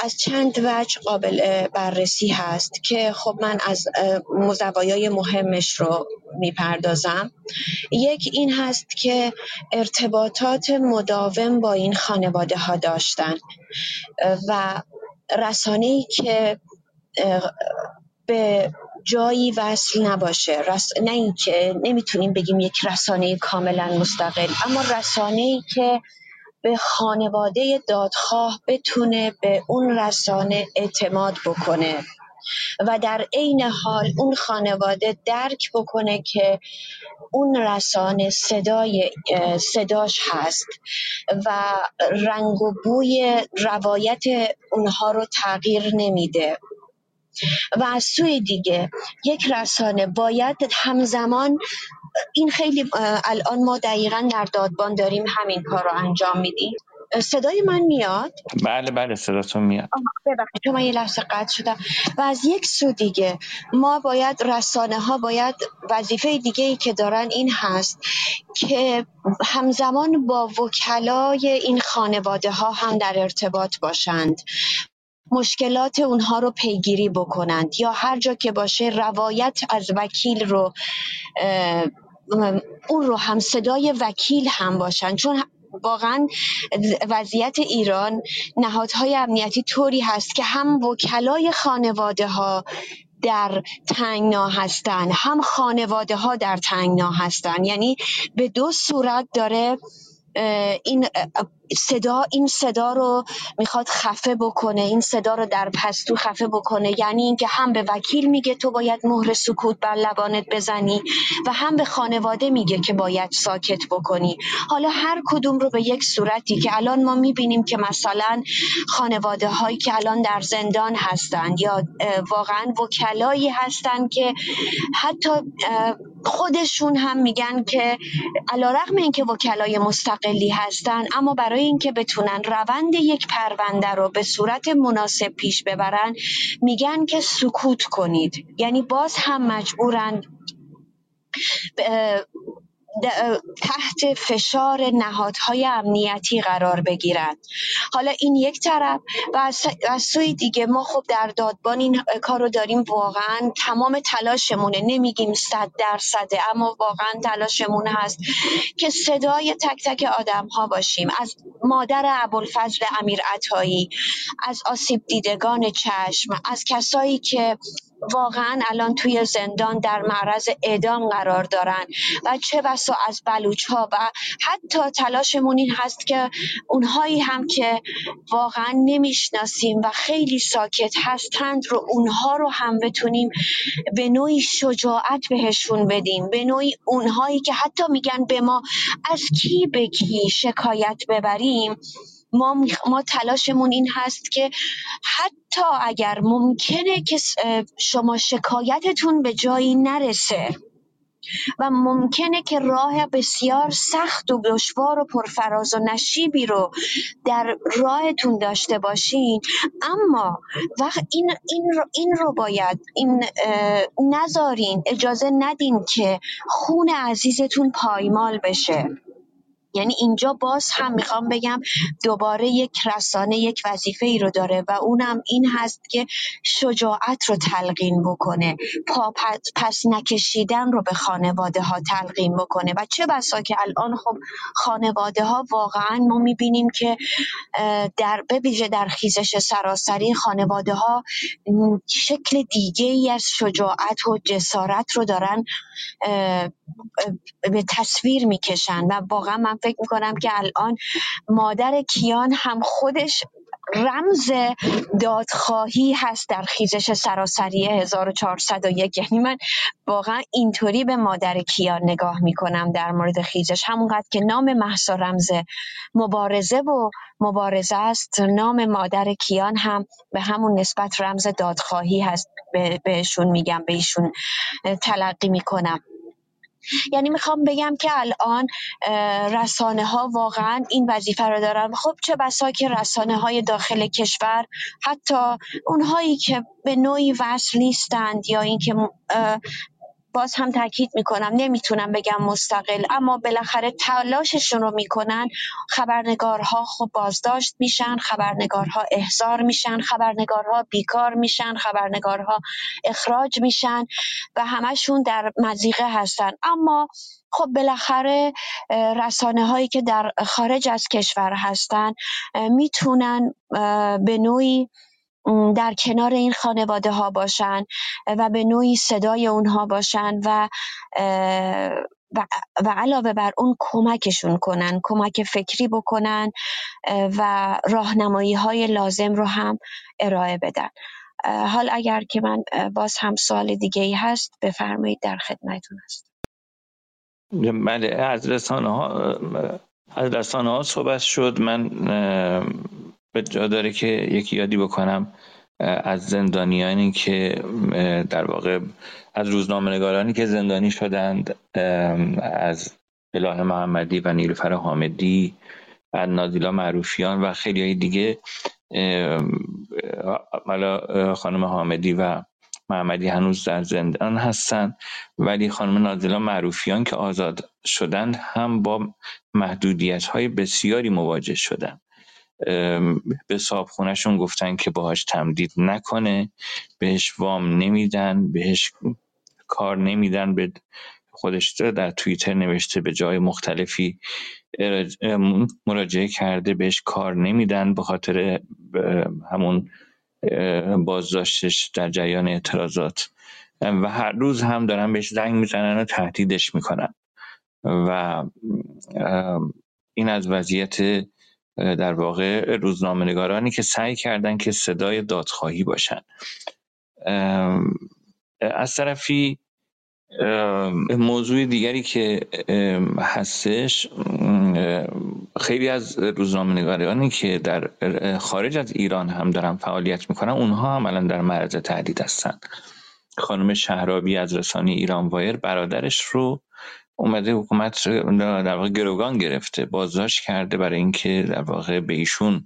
از چند وجه قابل بررسی هست که خب من از مزوایای مهمش رو می‌پردازم. یک این هست که ارتباطات مداوم با این خانواده ها داشتن و رسانه ای که به جایی وصل نباشه. رس... نه اینکه نمی‌تونیم بگیم یک رسانه کاملا مستقل اما رسانه ای که به خانواده دادخواه بتونه به اون رسانه اعتماد بکنه و در عین حال اون خانواده درک بکنه که اون رسانه صدای صداش هست و رنگ و بوی روایت اونها رو تغییر نمیده. و از سوی دیگه یک رسانه باید همزمان این خیلی الان ما دقیقا در دادبان داریم همین کار رو انجام میدیم. صدای من میاد؟ بله بله صداتون میاد. ببخشید چون من یه لحظه قطع شدم. و از یک سو دیگه ما باید رسانه ها باید وظیفه دیگه ای که دارن این هست که همزمان با وکلای این خانواده ها هم در ارتباط باشند. مشکلات اونها رو پیگیری بکنند یا هر جا که باشه روایت از وکیل رو اون رو هم صدای وکیل هم باشن. چون واقعا وضعیت ایران نهادهای امنیتی طوری هست که هم وکلای خانواده ها در تنگنا هستن هم خانواده ها در تنگنا هستن. یعنی به دو صورت داره این صدا این صدا رو می‌خواد خفه بکنه این صدا رو در پستو خفه بکنه. یعنی اینکه هم به وکیل میگه تو باید مهر سکوت بر لبانت بزنی و هم به خانواده میگه که باید ساکت بکنی. حالا هر کدوم رو به یک صورتی که الان ما می‌بینیم که مثلا خانواده هایی که الان در زندان هستند یا واقعا وکلایی هستند که حتی خودشون هم میگن که علا رقم اینکه وکلای مستقلی هستن اما برای اینکه بتونن روند یک پرونده رو به صورت مناسب پیش ببرن میگن که سکوت کنید. یعنی باز هم مجبورن تحت فشار نهادهای امنیتی قرار بگیرند حالا این یک طرف و از سوی دیگه ما خب در دادبان این کار رو داریم واقعا تمام تلاشمونه. نمیگیم صد درصده اما واقعا تلاشمون هست که صدای تک تک آدم ها باشیم. از مادر ابوالفضل امیر عطایی از آسیب دیدگان چشم از کسایی که واقعا الان توی زندان در معرض اعدام قرار دارن و چه بسا از بلوچ ها و حتی تلاشمون این هست که اونهایی هم که واقعا نمی‌شناسیم و خیلی ساکت هستند رو اونها رو هم بتونیم به نوعی شجاعت بهشون بدیم به نوعی اونهایی که حتی میگن به ما از کی به کی شکایت ببریم. ما, ما تلاشمون این هست که حتی اگر ممکنه که شما شکایتتون به جایی نرسه و ممکنه که راه بسیار سخت و دشوار و پرفراز و نشیبی رو در راهتون داشته باشین اما وقت این, این, رو, این رو باید این نذارین اجازه ندین که خون عزیزتون پایمال بشه. یعنی اینجا باز هم می‌خوام بگم دوباره یک رسانه یک وظیفه ای رو داره و اونم این هست که شجاعت رو تلقین بکنه پا پس نکشیدن رو به خانواده ها تلقین بکنه. و چه بسا که الان خب خانواده ها واقعا ما می‌بینیم که در بویژه در خیزش سراسری خانواده ها شکل دیگه ای از شجاعت و جسارت رو دارن به تصویر می‌کشن. و واقعا من فکر می‌کنم که الان مادر کیان هم خودش رمز دادخواهی هست در خیزش سراسری 1401 یعنی من واقعا اینطوری به مادر کیان نگاه می‌کنم در مورد خیزش. همونقدر که نام محسا رمز مبارزه و مبارزه است نام مادر کیان هم به همون نسبت رمز دادخواهی هست بهشون میگم بهشون تلقی می‌کنم. یعنی می‌خوام بگم که الان رسانه ها واقعا این وظیفه رو دارن. خب چه بسا که رسانه های داخل کشور حتی اونهایی که به نوعی وصل نیستند یا اینکه باز هم تاکید می‌کنم نمی‌تونم بگم مستقل اما بالاخره تلاششون رو می‌کنن. خبرنگارها خب بازداشت میشن خبرنگارها احضار میشن خبرنگارها بیکار میشن خبرنگارها اخراج میشن و همشون در مزیقه هستن. اما خب بالاخره رسانه هایی که در خارج از کشور هستن می‌تونن به نوعی در کنار این خانواده ها باشن و به نوعی صدای اونها باشن و و, علاوه بر اون کمکشون کنن کمک فکری بکنن و راهنمایی های لازم رو هم ارائه بدن. حال اگر که من باز هم سوال دیگه ای هست بفرمایید در خدمتون هست بله از رسانه ها از رسانه ها صحبت شد. من به جا داره که یکی یادی بکنم از زندانیانی که در واقع از روزنامه‌نگارانی که زندانی شدند از اله محمدی و نیلوفر حامدی و نادیلا معروفیان و خیلی های دیگه حالا خانم حامدی و محمدی هنوز در زندان هستند. ولی خانم نادیلا معروفیان که آزاد شدند هم با محدودیت های بسیاری مواجه شدند. به صابخونهشون گفتن که باهاش تمدید نکنه بهش وام نمیدن بهش کار نمیدن به خودش در توییتر نوشته به جای مختلفی مراجعه کرده بهش کار نمیدن به خاطر همون بازداشتش در جریان اعتراضات. و هر روز هم دارن بهش زنگ می‌زنن و تهدیدش می‌کنن. و این از وضعیت در واقع روزنامه که سعی کردن که صدای دادخواهی باشن. از طرفی موضوع دیگری که هستش خیلی از روزنامه که در خارج از ایران هم دارن فعالیت می‌کنن اونها هم الان در معرض تهدید هستن. خانم شهرابی از رسانه ایران وایر برادرش رو اومده حکومت در واقع گروگان گرفته بازداشت کرده برای اینکه در واقع به ایشون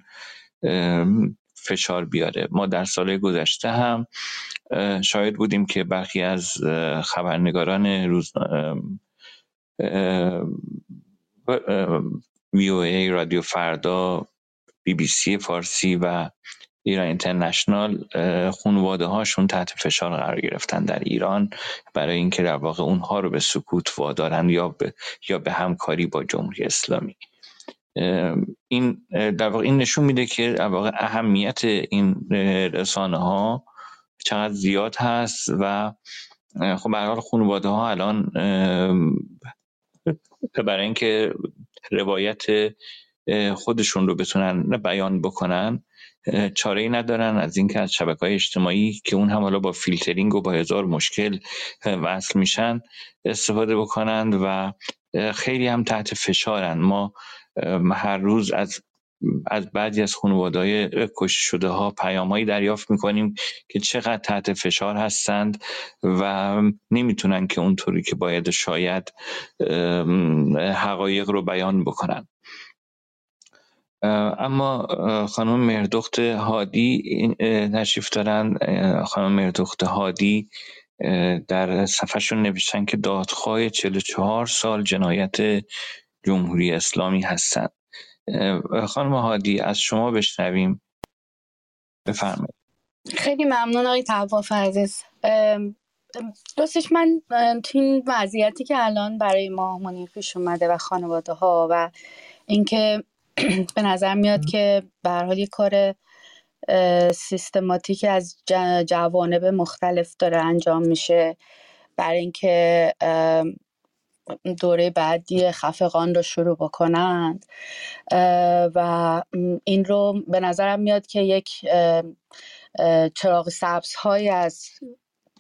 فشار بیاره. ما در سال گذشته هم شاید بودیم که برخی از خبرنگاران روز وی او ای رادیو فردا بی بی سی فارسی و ایران اینترنشنال خانواده هاشون تحت فشار قرار گرفتن در ایران برای اینکه در واقع اونها رو به سکوت وادارن یا به یا به همکاری با جمهوری اسلامی. این در واقع این نشون میده که در واقع اهمیت این رسانه ها چقدر زیاد هست و خب به حال خانواده ها الان برای اینکه روایت خودشون رو بتونن بیان بکنن چاره ای ندارن از اینکه از شبکه های اجتماعی که اون هم حالا با فیلترینگ و با هزار مشکل وصل میشن استفاده بکنند و خیلی هم تحت فشارن. ما هر روز از از بعضی از خانوادهای کشته شده ها پیامهایی دریافت می‌کنیم که چقدر تحت فشار هستند و نمی‌تونن که اونطوری که باید شاید حقایق رو بیان بکنن. اما خانم مهردخت هادی نشیف دارن. خانم مهردخت هادی در صفحهشون نوشتن که دادخواه 44 سال جنایت جمهوری اسلامی هستند خانم هادی از شما بشنویم. بفرمایید. خیلی ممنون آقای تواف عزیز. دوستش من تو این وضعیتی که الان برای ما منیر پیش اومده و خانواده ها و اینکه <clears throat> به نظر میاد که به حال یه کار سیستماتیک از جوانب مختلف داره انجام میشه. برای اینکه دوره بعدی خفقان رو شروع بکنند و این رو به نظرم میاد که یک چراغ سبز های از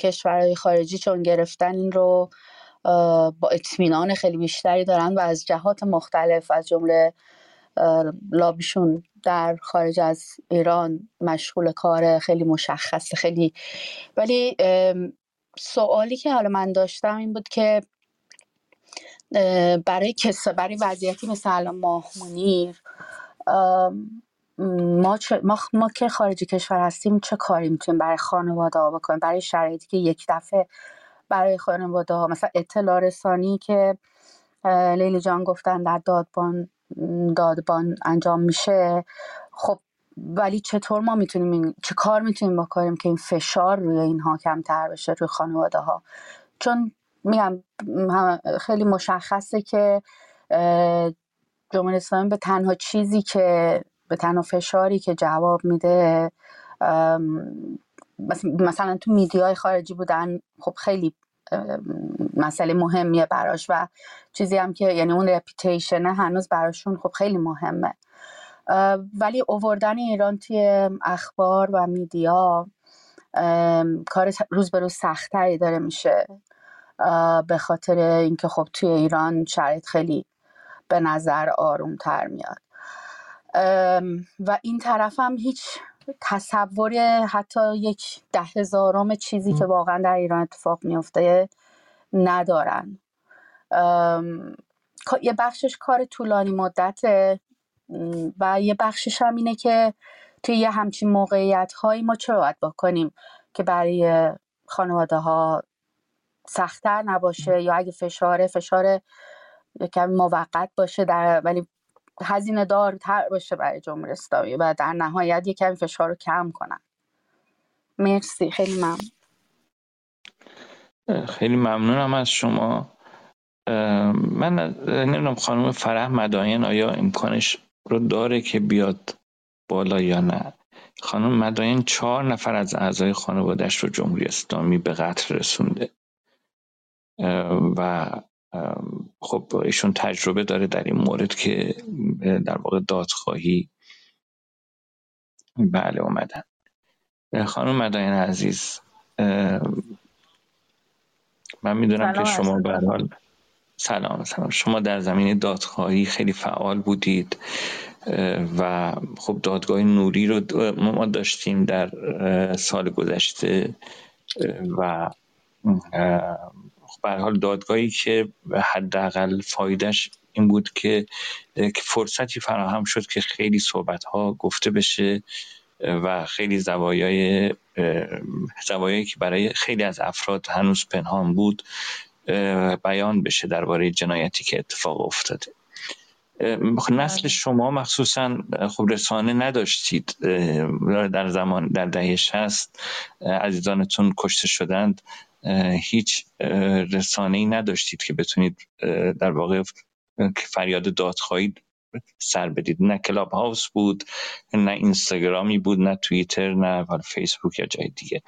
کشورهای خارجی چون گرفتن این رو با اطمینان خیلی بیشتری دارن و از جهات مختلف از جمله لابیشون در خارج از ایران مشغول کار خیلی مشخص خیلی. ولی سوالی که حالا من داشتم این بود که برای کس برای وضعیتی مثل الان ماه منیر ما, ما, ما که خارجی کشور هستیم چه کاری می‌تونیم برای خانواده ها بکنیم؟ برای شرایطی که یک دفعه برای خانواده ها مثلا اطلاع رسانی که لیلی جان گفتن در دادبان دادبان انجام میشه. خب ولی چطور ما می‌تونیم چه کار می‌تونیم بکنیم که این فشار روی اینها کمتر بشه روی خانواده ها چون میگم خیلی مشخصه که جمهوری اسلامی به تنها چیزی که به تنها فشاری که جواب میده مثلا تو میدیای خارجی بودن خب خیلی مسئله مهمیه براش و چیزی هم که یعنی اون رپیتیشنه هنوز براشون خب خیلی مهمه. ولی اووردن ایران توی اخبار و میدیا کار روز به روز سختری داره میشه. به خاطر اینکه خب توی ایران شرایط خیلی به نظر آروم تر میاد و این طرف هم هیچ تصور حتی یک ده هزارم چیزی که واقعا در ایران اتفاق میفته ندارن. یه بخشش کار طولانی مدته و یه بخشش هم اینه که توی یه همچین موقعیت هایی ما چه باید بکنیم که برای خانواده ها سختتر نباشه یا اگه فشاره فشار کمی موقت باشه در ولی هزینه دارتر باشه برای جمهوری اسلامی و در نهایت یک کمی فشار رو کم کنن. مرسی خیلی ممنون. خیلی ممنونم از شما. من نمی‌دونم خانم فرح مداین آیا امکانش رو داره که بیاد بالا یا نه؟ خانم مداین چهار نفر از اعضای خانوادش رو جمهوری اسلامی به قتل رسونده. و خب ایشون تجربه داره در این مورد که در واقع دادخواهی بله اومدن. خانم مداین عزیز من می‌دونم که شما به حال سلام سلام. شما در زمین دادخواهی خیلی فعال بودید و خب دادگاه نوری رو ما داشتیم در سال گذشته و به حال دادگاهی که حداقل فایدهش این بود که فرصتی فراهم شد که خیلی صحبت ها گفته بشه و خیلی زوایای زوایایی که برای خیلی از افراد هنوز پنهان بود بیان بشه درباره جنایتی که اتفاق افتاده. نسل بله. شما مخصوصا خب رسانه نداشتید در زمان در دهه شست عزیزانتون کشته شدند هیچ رسانه ای نداشتید که بتونید در واقع فریاد دادخواهی سر بدید. نه کلاب هاوس بود نه اینستاگرامی بود نه توییتر نه فیسبوک یا جای دیگه.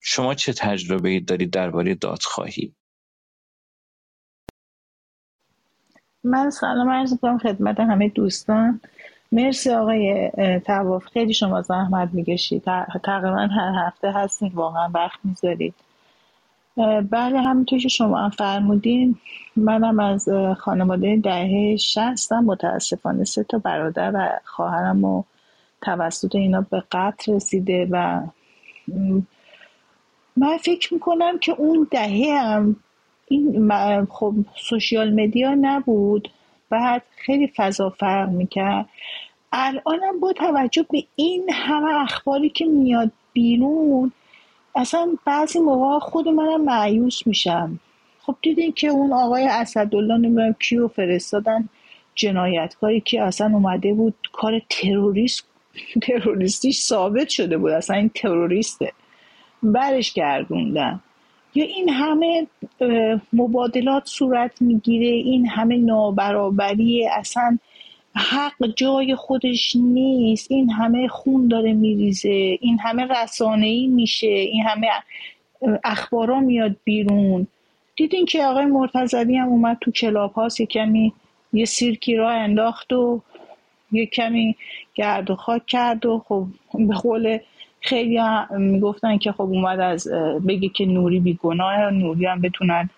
شما چه تجربه دارید درباره دادخواهی؟ من سلام عرض کنم خدمت همه دوستان. مرسی آقای تواف خیلی شما زحمت میگشید تقریبا هر هفته هستین واقعا وقت می‌ذارید. بله همینطور که شما هم فرمودین منم از خانواده دهه شستم متاسفانه سه تا برادر و خواهرم و توسط اینا به قتل رسیده و من فکر می‌کنم که اون دهه هم این خب سوشیال مدیا نبود. بعد خیلی فضا فرق می‌کرد. الانم با توجه به این همه اخباری که میاد بیرون اصلا بعضی موقع خود منم معیوس میشم. خب دیدین که اون آقای اسدالله نمی‌دونم کیو فرستادن جنایتکاری که اصلا اومده بود کار تروریست تروریستیش ثابت شده بود. اصلا این تروریسته. برش گردوندن. یا این همه مبادلات صورت می‌گیره این همه نابرابری اصلا حق جای خودش نیست این همه خون داره میریزه این همه رسانه ای میشه این همه اخبارا میاد بیرون. دیدین که آقای مرتضوی هم اومد تو کلاب هاست یه کمی یه سیرکی را انداخت و یه کمی گرد و خاک کرد و خب به قول خیلی می‌گفتن که خب اومد از بگه که نوری بیگناه نوری هم بتونن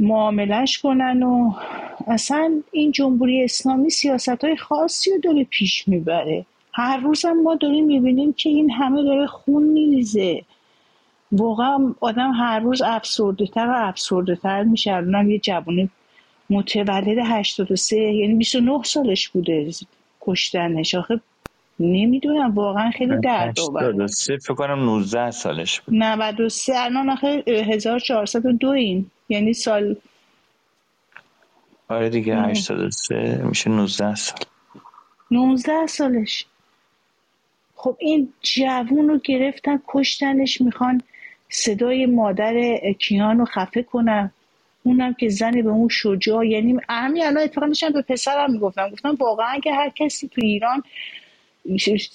معاملش کنن و اصلا این جمهوری اسلامی سیاست های خاصی رو داره پیش می‌بره. هر روز هم ما داریم می‌بینیم که این همه داره خون میریزه. واقعا آدم هر روز افسرده تر و افسرده تر میشه. الان یه جوانه متولد 83 یعنی 29 سالش بوده کشتنش. آخه نمی‌دونم واقعا خیلی درد آور فکر کنم 19 سالش بود. 93 الان آخه 1402 این یعنی سال آره دیگه 83 میشه 19 سال. 19 سالش. خب این جوون رو گرفتن کشتنش می‌خوان صدای مادر کیان رو خفه کنن. اونم که زنی به اون شجاع. یعنی همین الان اتفاقا به پسرم می‌گفتم. گفتم واقعا که هر کسی تو ایران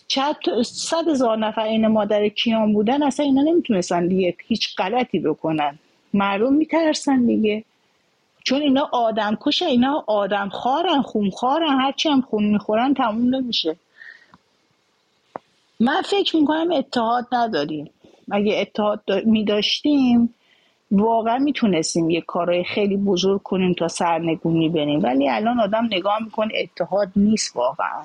چند صد هزار نفر این مادر کیان بودن اصلا اینا نمی‌تونستن دیگه هیچ غلطی بکنن. مردم میترسن دیگه. چون اینا آدم کشه اینا آدم خارن خون خارن هرچی هم خون می‌خورن تموم نمیشه. من فکر می‌کنم اتحاد نداریم. اگه اتحاد میداشتیم واقعا می‌تونستیم یه کارهای خیلی بزرگ کنیم تا سرنگونی بریم ولی الان آدم نگاه می‌کنه اتحاد نیست واقعا.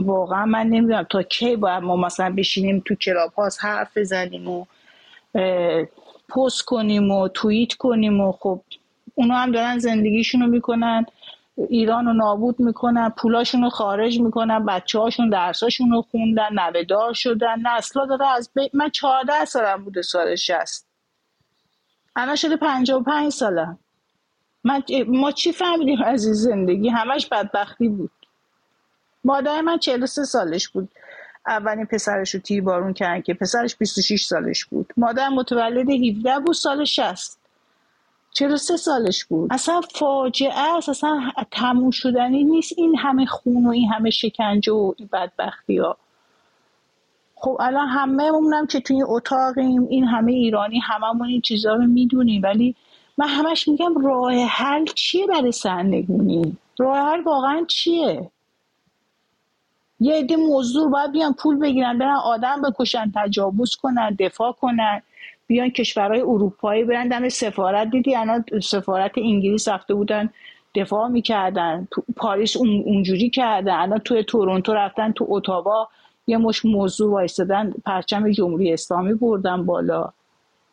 واقعا من نمی‌دونم تا کی باید ما مثلا بشینیم تو کلاب هاست حرف بزنیم و پست کنیم و توییت کنیم و خب اونا هم دارن زندگیشونو می‌کنن ایران رو نابود می‌کنن پولاشون رو خارج می‌کنن بچه هاشون درساشون رو خوندن نوهدار شدن نسلا داره از بی... من چهارده سالم بوده سال شست الان شده پنجا و پنج سالم. من... ما چی فهمیدیم از این زندگی؟ همش بدبختی بود. مادر من 43 سالش بود. اولین پسرش رو تی بارون کردن که پسرش 26 سالش بود. مادر متولد 17 بود سال 60 43 سالش بود. اصلا فاجعه است اصلا تموم شدنی نیست. این همه خون و این همه شکنجه و این بدبختی ها خب الان همه مونم که توی اتاقیم این همه ایرانی هممون این چیزها رو می‌دونیم. ولی من همش میگم راه حل چیه برای سرنگونی راه حل واقعا چیه؟ یه عده مزدور باید بیان پول بگیرن برن آدم بکشن تجاوز کنن دفاع کنن بیان کشورهای اروپایی برن. دم سفارت دیدی الان سفارت انگلیس رفته بودن دفاع می‌کردن. پاریس اونجوری کردن. الان توی تورنتو رفتن تو اتاوا یه مش موضوع وایستادن پرچم جمهوری اسلامی بردن بالا.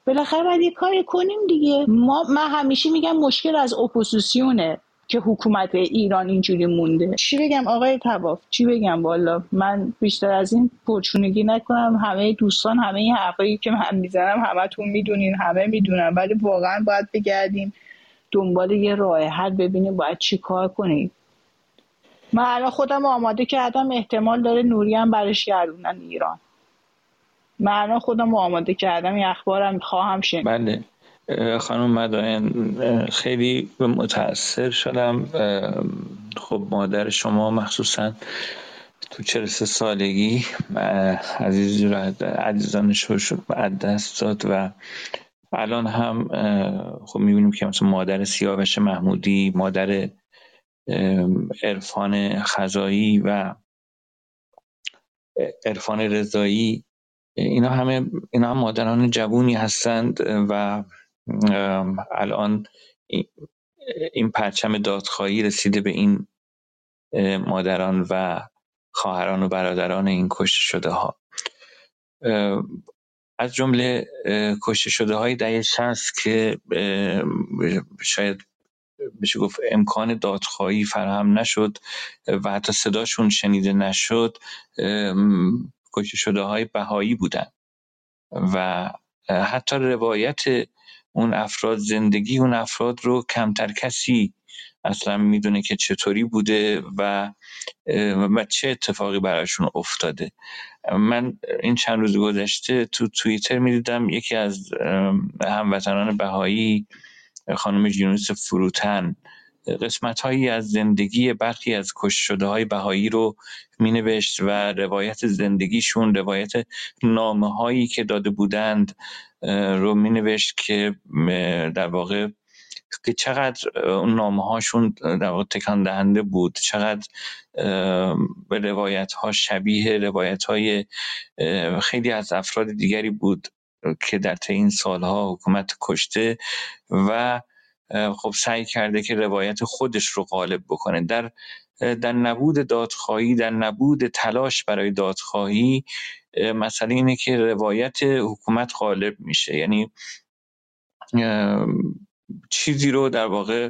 بالاخره باید یه کاری کنیم دیگه. ما من همیشه میگم مشکل از اپوزیسیونه. که حکومت ایران اینجوری مونده. چی بگم آقای تواف چی بگم؟ والا من بیشتر از این پرچونگی نکنم. همه دوستان همه این حرفایی که من می‌زنم همتون می‌دونین همه می‌دونن. ولی واقعا باید بگردیم دنبال یه راه حل ببینیم باید چی کار کنیم. من الان خودم آماده کردم احتمال داره نوری هم برش گردونن ایران. من الان خودم آماده کردم این اخبارم خواهم شنید. بله. خانم مدائن خیلی متاثر شدم. خب مادر شما مخصوصا تو 43 سالگی عزیزانش رو شد دست داد و الان هم خب می‌بینیم که مثلا مادر سیاوش محمودی مادر عرفان خزایی و عرفان رضایی اینا همه اینا هم مادران جوونی هستند و الان این پرچم دادخواهی رسیده به این مادران و خواهران و برادران این کشته شده ها. از جمله کشته شده های دهه شست که شاید بشه گفت امکان دادخواهی فراهم نشد و حتی صداشون شنیده نشد کشته شده های بهایی بودن و حتی روایت اون افراد زندگی اون افراد رو کمتر کسی اصلا می‌دونه که چطوری بوده و و چه اتفاقی براشون افتاده. من این چند روز گذشته تو توییتر می‌دیدم یکی از هموطنان بهایی خانم جینوس فروتن. قسمت هایی از زندگی برخی از کش شده های بهایی رو می نوشت و روایت زندگیشون روایت نامه هایی که داده بودند رو می نوشت که در واقع که چقدر اون نامه هاشون در واقع تکان دهنده بود چقدر به روایت ها شبیه روایت های خیلی از افراد دیگری بود که در طی این سالها حکومت کشته و خب سعی کرده که روایت خودش رو غالب بکنه. در در نبود دادخواهی در نبود تلاش برای دادخواهی مسئله اینه که روایت حکومت غالب میشه. یعنی چیزی رو در واقع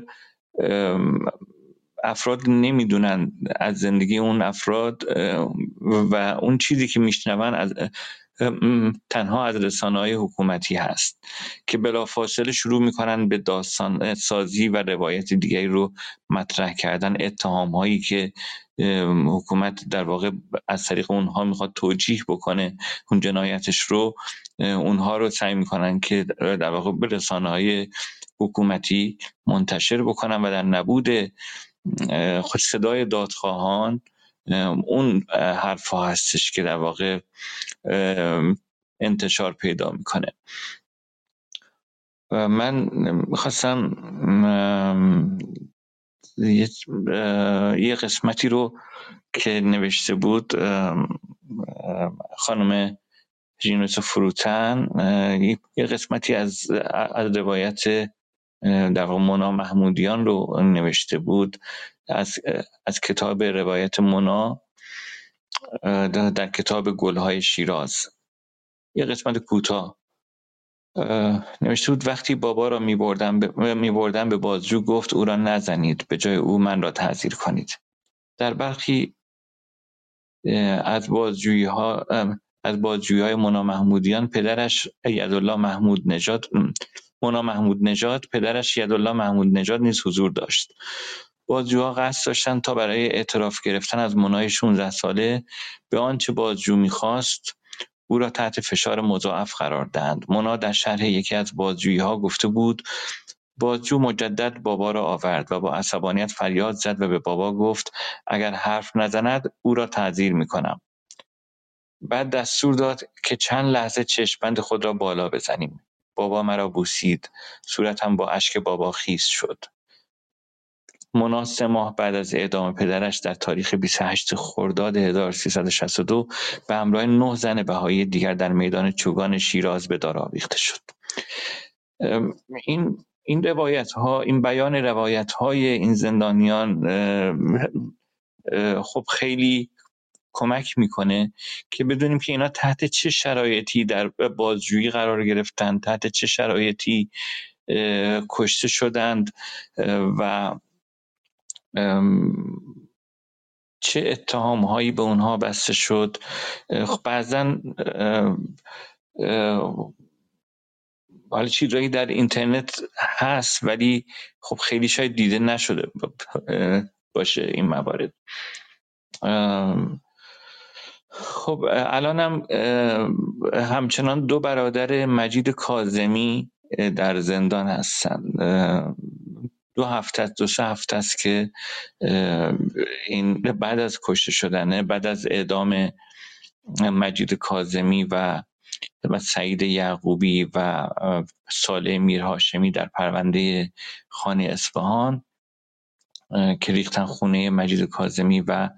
افراد نمی‌دونن از زندگی اون افراد و اون چیزی که میشنون از تنها از رسانه های حکومتی هست که بلافاصله شروع می‌کنن به داستان سازی و روایت دیگری رو مطرح کردن. اتهام هایی که حکومت در واقع از طریق اونها می‌خواد توجیح بکنه اون جنایتش رو اونها رو سعی می‌کنن که در واقع به رسانه های حکومتی منتشر بکنن و در نبود خود صدای دادخواهان اون حرف هستش که در واقع انتشار پیدا می‌کنه. من می‌خواستم یه قسمتی رو که نوشته بود خانم جینوس فروتن یه قسمتی از, از روایت در واقع مونا محمودیان رو نوشته بود. از, از کتاب روایت مونا در کتاب گلهای شیراز. یه قسمت کوتاه. نوشته بود وقتی بابا را میبردن به, می به بازجو گفت او را نزنید به جای او من را تعذیر کنید. در برخی از بازجویی ها از بازجویی های مونا محمودیان پدرش یدالله محمود نژاد مونا محمود نژاد پدرش یدالله محمود نژاد نیز حضور داشت. بازجوها قصد داشتند تا برای اعتراف گرفتن از منای 16 ساله به آنچه بازجو می‌خواست او را تحت فشار مضاعف قرار دهند. منا در شرح یکی از بازجویی ها گفته بود بازجو مجدد بابا را آورد و با عصبانیت فریاد زد و به بابا گفت اگر حرف نزند او را تعذیر می‌کنم بعد دستور داد که چند لحظه چشمبند خود را بالا بزنیم. بابا مرا بوسید. صورتم با اشک بابا خیس شد. مونا سه ماه بعد از اعدام پدرش در تاریخ 28 خرداد 1362 به همراه نه زن بهایی دیگر در میدان چوگان شیراز به دار آویخته شد. این این روایت ها این بیان روایت های این زندانیان خب خیلی کمک می‌کنه که بدونیم که اینا تحت چه شرایطی در بازجویی قرار گرفتن تحت چه شرایطی کشته شدند و چه اتهام هایی به اونها بسته شد. خب بعضا حالا چیزایی در اینترنت هست ولی خب خیلی شاید دیده نشده باشه این موارد. خب الانم همچنان دو برادر مجید کازمی در زندان هستن. دو هفته دو سه هفته است که این بعد از کشته شدنه بعد از اعدام مجید کازمی و و سعید یعقوبی و ساله میرهاشمی در پرونده خانه اصفهان که ریختن خونه مجید کازمی و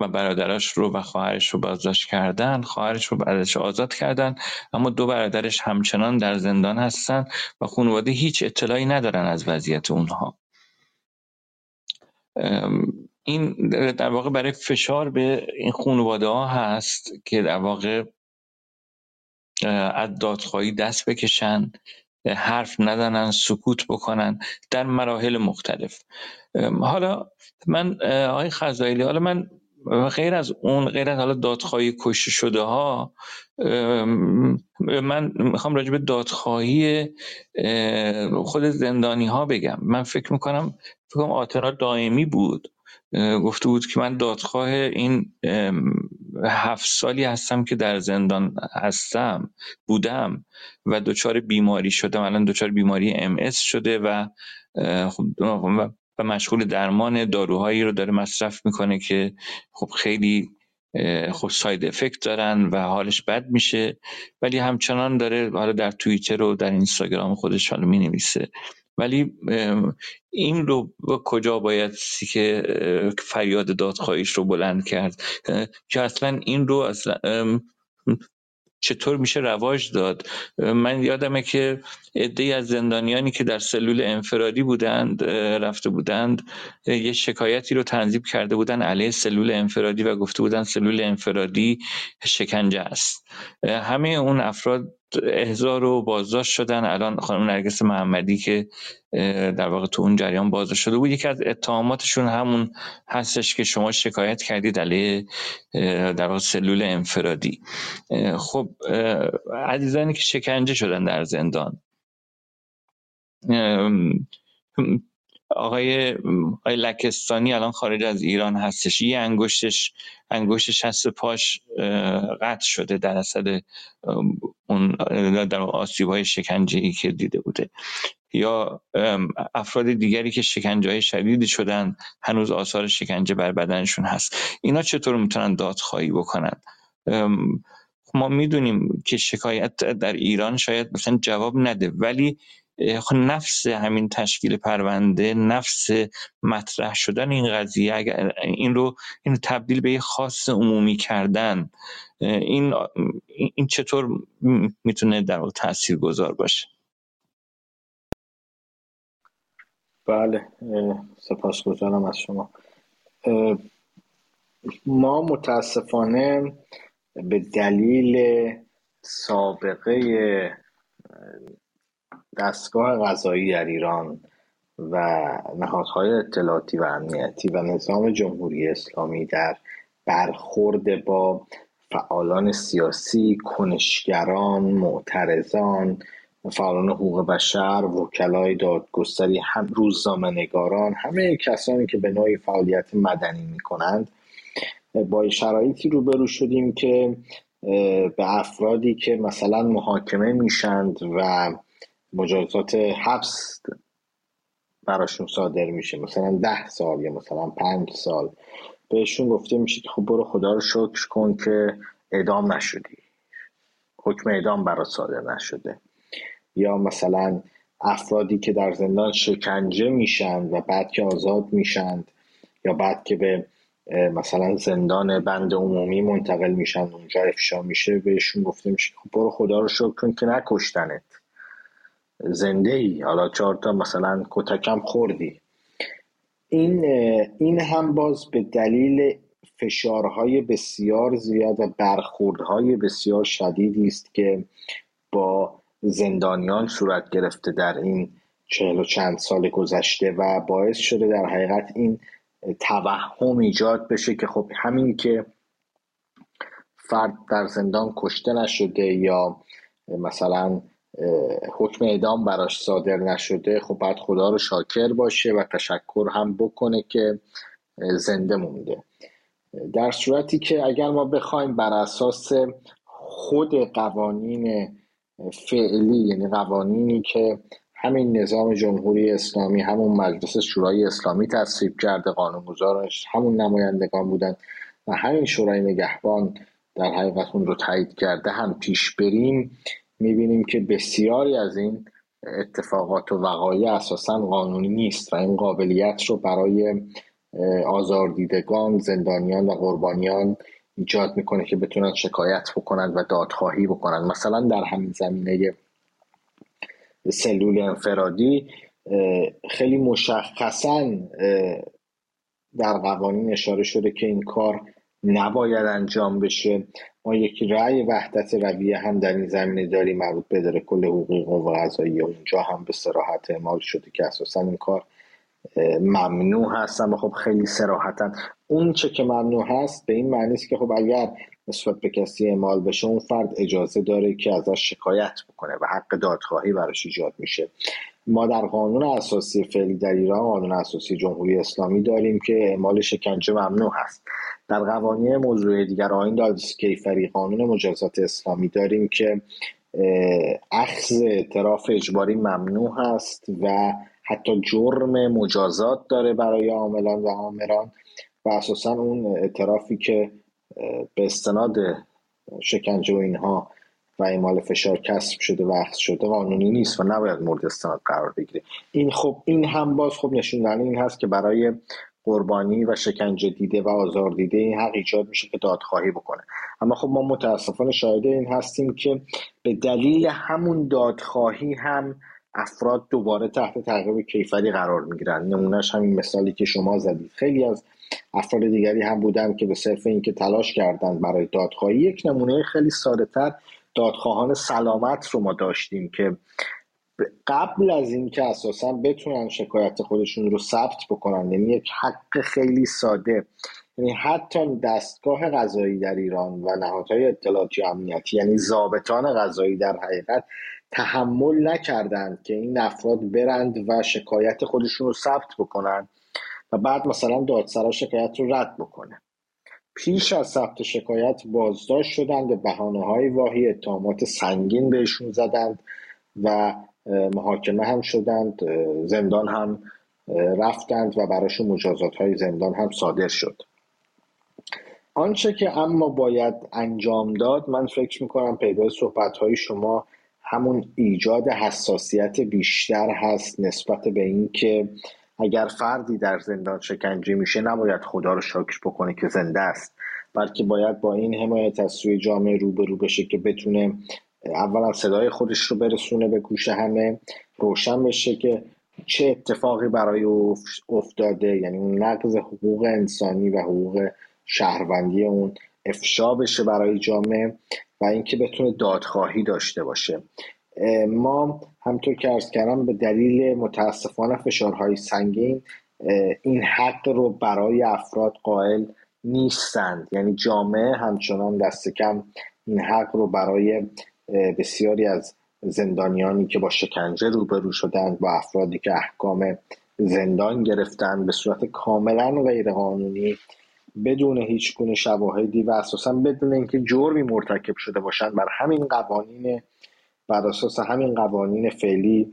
و برادرش رو و خواهرش رو بازداشت کردن خواهرش رو بعدش آزاد کردن اما دو برادرش همچنان در زندان هستن و خانواده هیچ اطلاعی ندارن از وضعیت اونها. این در واقع برای فشار به این خانواده ها هست که در واقع از دادخواهی دست بکشن حرف ندانن سکوت بکنن در مراحل مختلف. حالا من آقای خزایلی حالا من غیر از اون غیر از حالا دادخواهی کشته شده ها من می‌خوام راجع به دادخواهی خود زندانی ها بگم. من فکر می‌کنم فکر کنم آترا دائمی بود. گفته بود که من دادخواه این هفت سالی هستم که در زندان هستم بودم و دچار بیماری شدم. الان دچار بیماری ام شده و خب و مشغول درمان داروهایی رو داره مصرف می‌کنه که خب خیلی خب ساید افکت دارن و حالش بد میشه. ولی همچنان داره حالا در توییتر و در اینستاگرام خودش حالا می نویسه ولی این رو کجا باید که فریاد دادخواهیش رو بلند کرد؟ که اصلا این رو اصلا چطور میشه رواج داد؟ من یادمه که عده از زندانیانی که در سلول انفرادی بودند رفته بودند یه شکایتی رو تنظیم کرده بودن علیه سلول انفرادی و گفته بودن سلول انفرادی شکنجه است. همه اون افراد احضار و بازداشت شدن. الان خانم نرگس محمدی که در واقع تو اون جریان بازداشت شده بود یکی از اتهاماتشون همون هستش که شما شکایت کردید علیه در واقع سلول انفرادی. خب عزیزانی که شکنجه شدن در زندان. آقای آقای لکستانی الان خارج از ایران هستش. یه انگشتش انگشت شست پاش قطع شده در اثر اون در آسیب های شکنجه ای که دیده بوده. یا افراد دیگری که شکنجه های شدیدی شدن هنوز آثار شکنجه بر بدنشون هست. اینا چطور می‌تونن دادخواهی بکنن؟ ما می‌دونیم که شکایت در ایران شاید مثلا جواب نده ولی نفس همین تشکیل پرونده نفس مطرح شدن این قضیه اگر این رو این تبدیل به یه خاص عمومی کردن این این چطور می‌تونه در تأثیر گذار باشه؟ بله سپاسگزارم از شما. ما متاسفانه به دلیل سابقه دستگاه غذایی در ایران و نهادهای اطلاعاتی و امنیتی و نظام جمهوری اسلامی در برخورد با فعالان سیاسی، کنشگران، معترضان، فعالان حقوق بشر، وکلای دادگستری، هم روزنامه نگاران، همه کسانی که به نوعی فعالیت مدنی می کنند با شرایطی روبرو شدیم که به افرادی که مثلا محاکمه میشند و مجازات حبس براشون صادر میشه. مثلا ده سال یا مثلا پنج سال. بهشون گفته میشه خب برو خدا رو شکر کن که اعدام نشدی. حکم اعدام برات صادر نشده. یا مثلا افرادی که در زندان شکنجه میشن و بعد که آزاد میشند یا بعد که به مثلا زندان بند عمومی منتقل میشن اونجا افشا میشه بهشون گفته میشه خب برو خدا رو شکر کن که نکشتنت. زنده ای حالا چهار تا مثلا کتکم خوردی. این این هم باز به دلیل فشارهای بسیار زیاد و برخوردهای بسیار شدیدی است که با زندانیان صورت گرفته در این چهل و چند سال گذشته و باعث شده در حقیقت این توهم ایجاد بشه که خب همین که فرد در زندان کشته نشده یا مثلا حکم اعدام براش صادر نشده خب باید خدا رو شاکر باشه و تشکر هم بکنه که زنده مونده. در صورتی که اگر ما بخوایم بر اساس خود قوانین فعلی یعنی قوانینی که همین نظام جمهوری اسلامی همون مجلس شورای اسلامی تصویب کرده قانونگذارش همون نمایندگان بودن و همین شورای نگهبان در حقیقت اون رو تایید کرده هم پیش بریم می‌بینیم که بسیاری از این اتفاقات و وقایع اساسا قانونی نیست و این قابلیت رو برای آزاردیدگان زندانیان و قربانیان ایجاد می‌کنه که بتونن شکایت بکنن و دادخواهی بکنن. مثلا در همین زمینه سلول انفرادی خیلی مشخصا در قوانین اشاره شده که این کار نباید انجام بشه. ما یک رأی وحدت رویه هم در این زمینه داریم مربوط به داره کل حقوق و قضایی. و اونجا هم به سراحت اعمال شده که اساسا این کار ممنوع هستن و خب خیلی سراحتا اون چه که ممنوع هست به این معنی است که خب اگر نسبت به کسی اعمال بشه اون فرد اجازه داره که ازش شکایت بکنه و حق دادخواهی براش ایجاد میشه. ما در قانون اساسی فعلی در ایران قانون اساسی جمهوری اسلامی داریم که اعمال شکنجه ممنوع هست. در قوانین موضوع دیگر آین دادرس کیفری قانون مجازات اسلامی داریم که اخذ اعتراف اجباری ممنوع هست و حتی جرم مجازات داره برای عاملان و آمران و اساسا اون اعترافی که به استناد شکنجه و اینها و اعمال فشار کسب شده و اخذ شده قانونی نیست و نباید مورد استناد قرار بگیره. این خب این هم باز خب نشون این هست که برای قربانی و شکنجه دیده و آزار دیده این حق ایجاد میشه که دادخواهی بکنه. اما خب ما متاسفانه شاهد این هستیم که به دلیل همون دادخواهی هم افراد دوباره تحت تعقیب کیفری قرار می‌گیرن. نمونهش همین مثالی که شما زدید. خیلی از افراد دیگری هم بودن که به صرف اینکه تلاش کردن برای دادخواهی یک نمونه خیلی ساده تر دادخواهان سلامت رو ما داشتیم که قبل از اینکه اساسا بتونن شکایت خودشون رو ثبت بکنن یعنی یک حق خیلی ساده یعنی حتی دستگاه غذایی در ایران و نهادهای اطلاعاتی امنیتی یعنی ضابطان غذایی در حقیقت تحمل نکردند که این افراد برند و شکایت خودشون رو ثبت بکنن و بعد مثلا دادسرا شکایت رو رد بکنه. پیش از ثبت شکایت بازداشت شدند به بحانه های واهی اتهامات سنگین بهشون زدند و محاکمه هم شدند زندان هم رفتند و براشون مجازات های زندان هم صادر شد. آنچه که اما باید انجام داد من فکر می‌کنم پیدا صحبت های شما همون ایجاد حساسیت بیشتر هست نسبت به اینکه اگر فردی در زندان شکنجه میشه نباید خدا رو شاکر بکنه که زنده است بلکه باید با این حمایت از سوی جامعه روبرو بشه که بتونه اولا صدای خودش رو برسونه به گوش همه روشن بشه که چه اتفاقی برای افتاده یعنی اون نقض حقوق انسانی و حقوق شهروندی اون افشا بشه برای جامعه و اینکه بتونه دادخواهی داشته باشه. ما همطور که ارز کردم به دلیل متاسفانه فشارهای سنگین این حق رو برای افراد قائل نیستند. یعنی جامعه همچنان دست کم این حق رو برای بسیاری از زندانیانی که با شکنجه روبرو شدند با افرادی که احکام زندان گرفتند به صورت کاملا غیرقانونی بدون هیچ گونه شواهدی و اساسا بدون اینکه جرمی مرتکب شده باشند بر همین قوانین بر اساس همین قوانین فعلی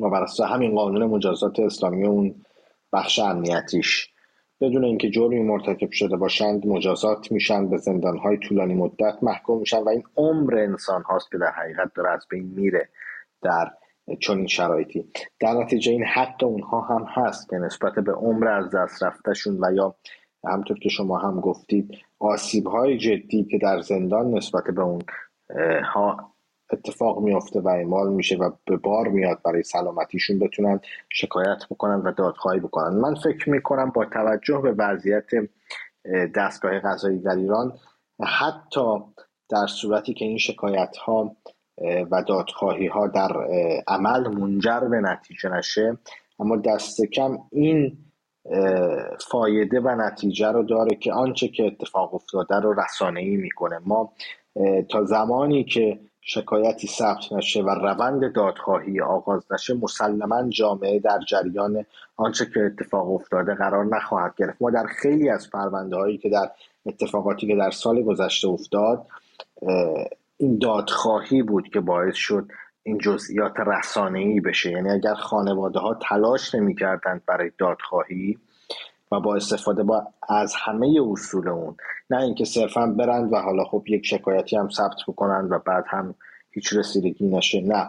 و بر اساس همین قانون مجازات اسلامی اون بخش امنیتیش. بدون اینکه جرمی مرتکب شده باشند مجازات میشن به زندانهای طولانی مدت محکوم میشن و این عمر انسان هاست که در حقیقت داره از بین میره در چنین شرایطی. در نتیجه این حق اونها هم هست که نسبت به عمر از دست رفتهشون و یا همطور که شما هم گفتید آسیب های جدی که در زندان نسبت به اون ها اتفاق میافته و اعمال میشه و به بار میاد برای سلامتیشون بتونن شکایت بکنن و دادخواهی بکنن. من فکر می‌کنم با توجه به وضعیت دستگاه قضایی در ایران حتی در صورتی که این شکایت ها و دادخواهی ها در عمل منجر به نتیجه نشه اما دست کم این فایده و نتیجه رو داره که آنچه که اتفاق افتاده رو رسانه ای می‌کنه. ما تا زمانی که شکایتی ثبت نشه و روند دادخواهی آغاز نشه مسلما جامعه در جریان آنچه که اتفاق افتاده قرار نخواهد گرفت. ما در خیلی از پرونده هایی که در اتفاقاتی که در سال گذشته افتاد این دادخواهی بود که باعث شد این جزئیات ای بشه. یعنی اگر خانواده ها تلاش نمی‌کردند برای دادخواهی و با استفاده با از همه اصول اون. نه اینکه صرفا برند و حالا خب یک شکایتی هم ثبت بکنند و بعد هم هیچ رسیدگی نشه. نه.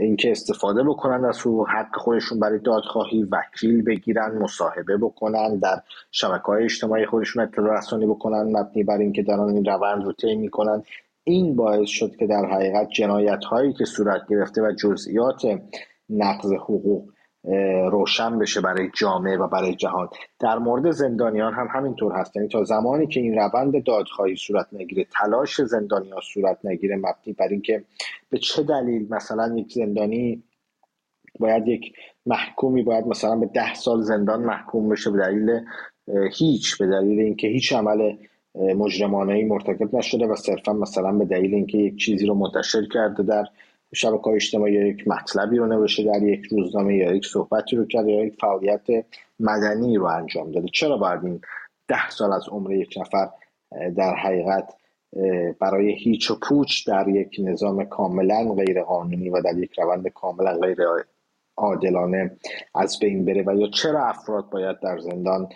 اینکه استفاده بکنند از حق خودشون برای دادخواهی وکیل بگیرن مصاحبه بکنن در شبکه های اجتماعی خودشون اطلاع رسانی بکنن مبنی بر اینکه دارن این روند رو طی می‌کنن. این باعث شد که در حقیقت جنایت هایی که صورت گرفته و جزئیات نقض حقوق روشن بشه برای جامعه و برای جهان. در مورد زندانیان هم همینطور هست. یعنی تا زمانی که این روند دادخواهی صورت نگیره تلاش زندانیان صورت نگیره مبنی بر اینکه به چه دلیل مثلا یک زندانی باید یک محکومی باید مثلا به ده سال زندان محکوم بشه به دلیل هیچ به دلیل اینکه هیچ عمل مجرمانه ای مرتکب نشده و صرفا مثلا به دلیل اینکه یک چیزی رو منتشر کرده در شبکه های اجتماعی یک مطلبی رو نوشته در یک روزنامه یا یک صحبتی رو کرده یا یک فعالیت مدنی رو انجام داده. چرا باید این ده سال از عمر یک نفر در حقیقت برای هیچ و پوچ در یک نظام کاملا غیر قانونی و در یک روند کاملا غیر عادلانه از بین بره و یا چرا افراد باید در زندان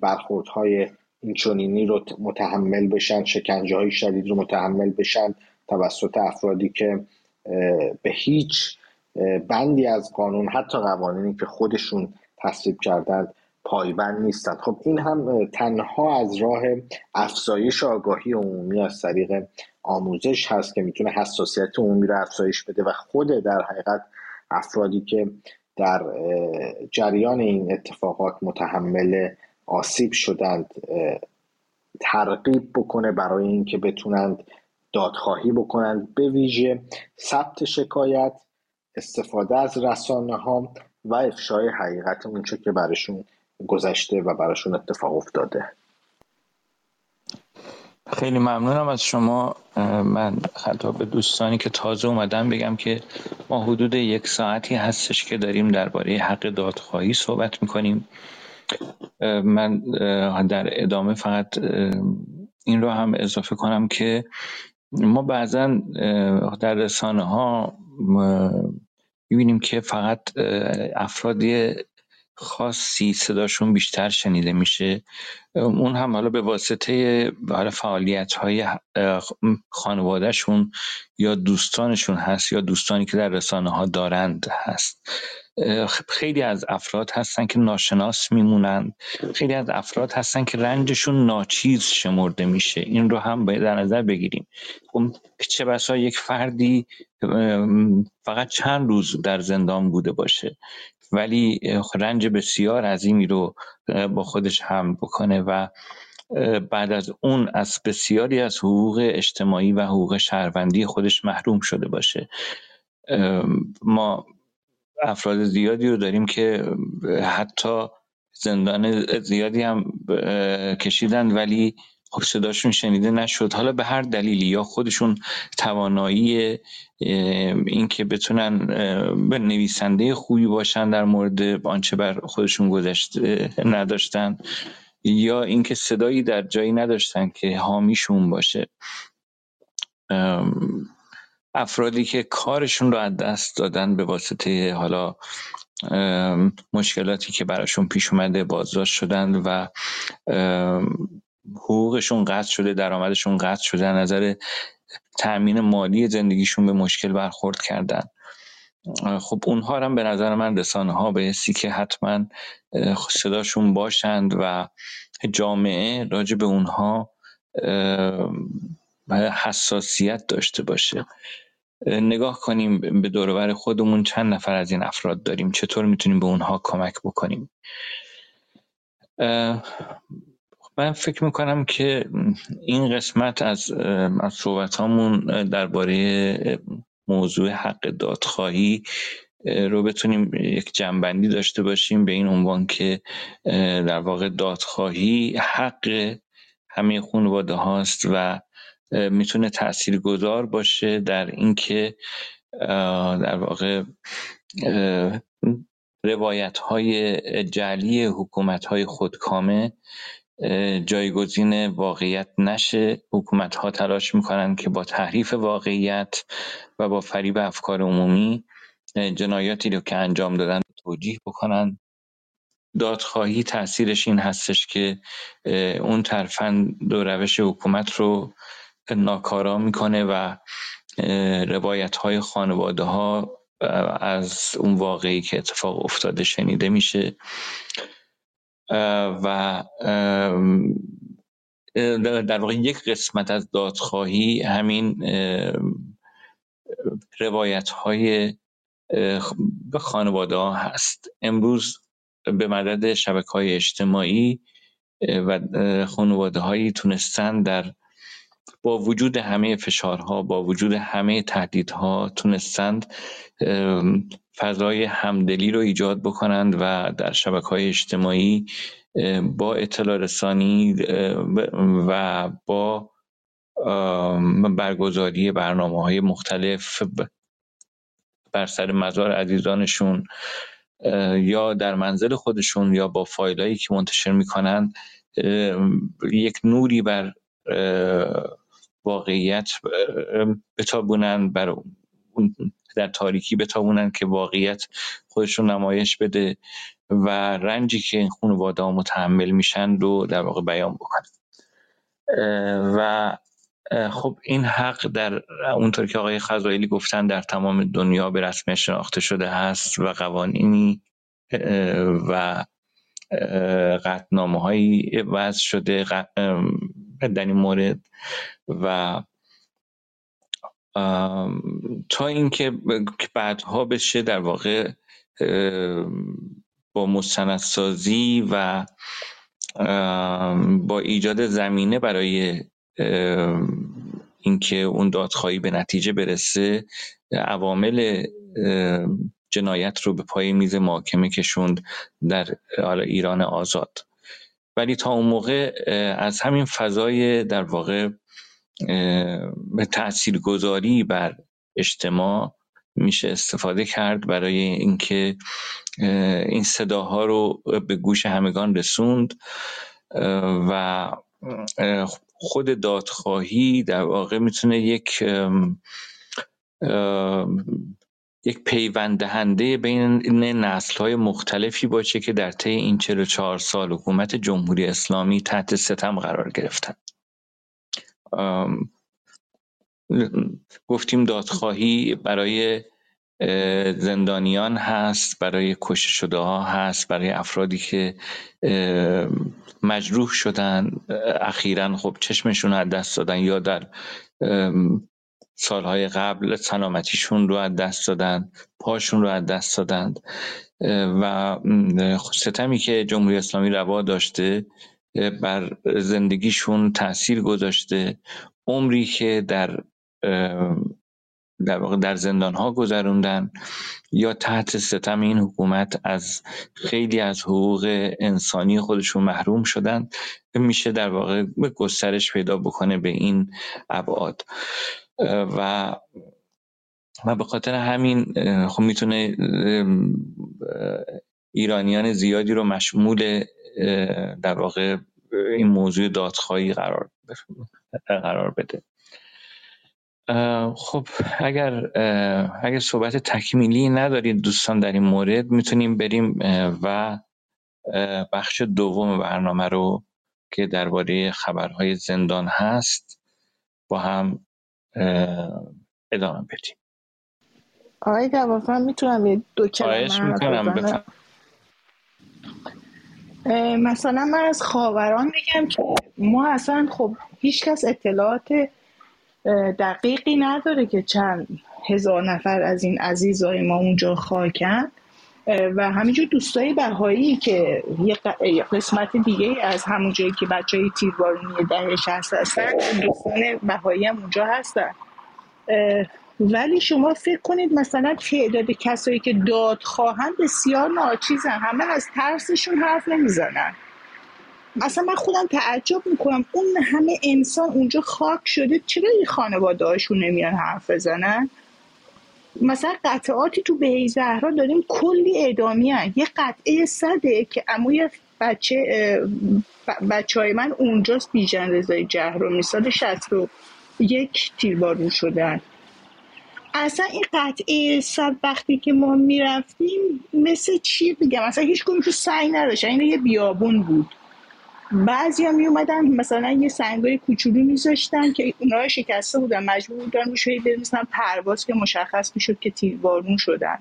برخوردهای این چونینی رو متحمل بشن شکنجه های شدید رو متحمل بشن توسط افرادی که به هیچ بندی از قانون حتی قوانینی که خودشون تصویب کردند پایبند نیستند خب این هم تنها از راه افزایش آگاهی عمومی از طریق آموزش هست که می‌تونه حساسیت عمومی رو افزایش بده و خود در حقیقت افرادی که در جریان این اتفاقات متحمل آسیب شدند ترغیب بکنه برای اینکه بتونند دادخواهی بکنند به ویژه ثبت شکایت استفاده از رسانه ها و افشای حقیقت اونچه که براشون گذشته و براشون اتفاق افتاده. خیلی ممنونم از شما. من حتی به دوستانی که تازه اومدن بگم که ما حدود یک ساعتی هستش که داریم درباره حق دادخواهی صحبت می‌کنیم. من در ادامه فقط این رو هم اضافه کنم که ما بعضا در رسانه ها می‌بینیم که فقط افرادی خاصی صداشون بیشتر شنیده میشه. اون هم حالا به واسطه حالا فعالیت های خانوادهشون یا دوستانشون هست یا دوستانی که در رسانه ها دارند هست. خیلی از افراد هستن که ناشناس میمونند. خیلی از افراد هستن که رنجشون ناچیز شمرده میشه. این رو هم باید در نظر بگیریم. خب چه بسا یک فردی فقط چند روز در زندان بوده باشه ولی رنج بسیار عظیمی رو با خودش هم بکنه و بعد از اون از بسیاری از حقوق اجتماعی و حقوق شهروندی خودش محروم شده باشه. ما افراد زیادی رو داریم که حتی زندان زیادی هم کشیدن ولی خب صداشون شنیده نشد. حالا به هر دلیلی یا خودشون توانایی این که بتونن به نویسنده خوبی باشن در مورد آنچه بر خودشون گذشته نداشتن یا اینکه صدایی در جایی نداشتن که حامیشون باشه. افرادی که کارشون رو از دست دادن به واسطه حالا مشکلاتی که براشون پیش اومده بازداشت شدن و حقوقشون قطع شده درآمدشون قطع شده نظر تأمین مالی زندگیشون به مشکل برخورد کردن. خب اونها هم به نظر من رسانه ها بایستی که حتما صداشون باشند و جامعه راجع به اونها حساسیت داشته باشه. نگاه کنیم به دورور خودمون چند نفر از این افراد داریم. چطور می‌تونیم به اونها کمک بکنیم؟ من فکر می‌کنم که این قسمت از, از صحبت هامون درباره موضوع حق دادخواهی رو بتونیم یک جنبندی داشته باشیم به این عنوان که در واقع دادخواهی حق همه خانواده هاست و می‌تونه تأثیر گذار باشه در اینکه در واقع روایت های جعلی حکومت های خودکامه جایگزین واقعیت نشه. حکومت ها تلاش می‌کنن که با تحریف واقعیت و با فریب افکار عمومی جنایاتی رو که انجام دادن توجیه بکنن. دادخواهی تاثیرش این هستش که اون ترفند و روش حکومت رو ناکارا می‌کنه و روایت های خانواده ها از اون واقعی که اتفاق افتاده شنیده میشه. و در واقع یک قسمت از دادخواهی همین روایت های خانواده ها هست. امروز به مدد شبکه های اجتماعی و خانواده هایی تونستن در با وجود همه فشارها با وجود همه تهدیدها تونستند فضای همدلی رو ایجاد بکنند و در شبکه های اجتماعی با اطلاع رسانی و با برگزاری برنامه های مختلف بر سر مزار عزیزانشون یا در منزل خودشون یا با فایلایی که منتشر می‌کنن یک نوری بر واقعیت بتابونن بر در تاریکی بتابونن که واقعیت خودشون نمایش بده و رنجی که این خانواده ها متحمل میشن رو در واقع بیان بکنن. و خب این حق در اونطور که آقای خزایلی گفتن در تمام دنیا به رسم شناخته شده هست و قوانینی و قطنامه هایی وضع شده در این مورد و تا اینکه بعدها بشه در واقع با مستندسازی و با ایجاد زمینه برای اینکه اون دادخواهی به نتیجه برسه عوامل جنایت رو به پای میز محاکمه کشوند در ایران آزاد. ولی تا اون موقع از همین فضای در واقع به تأثیر گذاری بر اجتماع میشه استفاده کرد برای اینکه این صداها رو به گوش همگان رسوند. و خود دادخواهی در واقع می‌تونه یک یک پیوند دهنده بین نسل های مختلفی باشه که در طی این 44 سال حکومت جمهوری اسلامی تحت ستم قرار گرفتن. گفتیم دادخواهی برای زندانیان هست برای کشته شده ها هست برای افرادی که مجروح شدن اخیرا خب چشمشون از دست دادن یا در سالهای قبل سلامتیشون رو از دست دادن پاشون رو از دست دادند و ستمی که جمهوری اسلامی روا داشته بر زندگیشون تاثیر گذاشته. عمری که در در واقع در زندان ها گذروندن یا تحت ستم این حکومت از خیلی از حقوق انسانی خودشون محروم شدن میشه در واقع گسترش پیدا بکنه به این ابعاد. و و به خاطر همین خب می‌تونه ایرانیان زیادی رو مشمول در واقع این موضوع دادخواهی قرار قرار بده. خب اگر اگر صحبت تکمیلی ندارید دوستان در این مورد می‌تونیم بریم و بخش دوم برنامه رو که درباره خبرهای زندان هست با هم ادامه بدیم. آقای دوافن می‌تونم یه دو کلمه مثلا من از خاوران میگم که ما اصلا خب هیچکس اطلاعات دقیقی نداره که چند هزار نفر از این عزیزای ما اونجا خاکن. و همینجور دوستای بهایی که یه قسمت دیگه از همون جایی که بچه های تیربارونی ده شهست هستن دوستان بهایی هم اونجا هستن. ولی شما فکر کنید مثلا تعداد کسایی که داد خواهند بسیار ناچیزن همه از ترسشون حرف نمی‌زنن. مثلا من خودم تعجب می‌کنم اون همه انسان اونجا خاک شده چرا این خانواده هاشون نمیان حرف بزنن؟ مثلا قطعاتی تو به زهرا داریم کلی اعدامی هن. یه قطعه صده که اموی بچه بچه های من اونجاست بیژن رضای جهرومی رو یک تیربارون شدن اصلا این قطعه صد وقتی که ما می‌رفتیم مثل چی بگم؟ اصلا هیچ تو سعی نداشت این یه بیابون بود. بعضی ها می اومدن مثلا یه سنگای کوچولو میذاشتن که اونها شکسته بودن مجبور بودن روش مثلا پرواز که مشخص می‌شد که تیربارون شدن.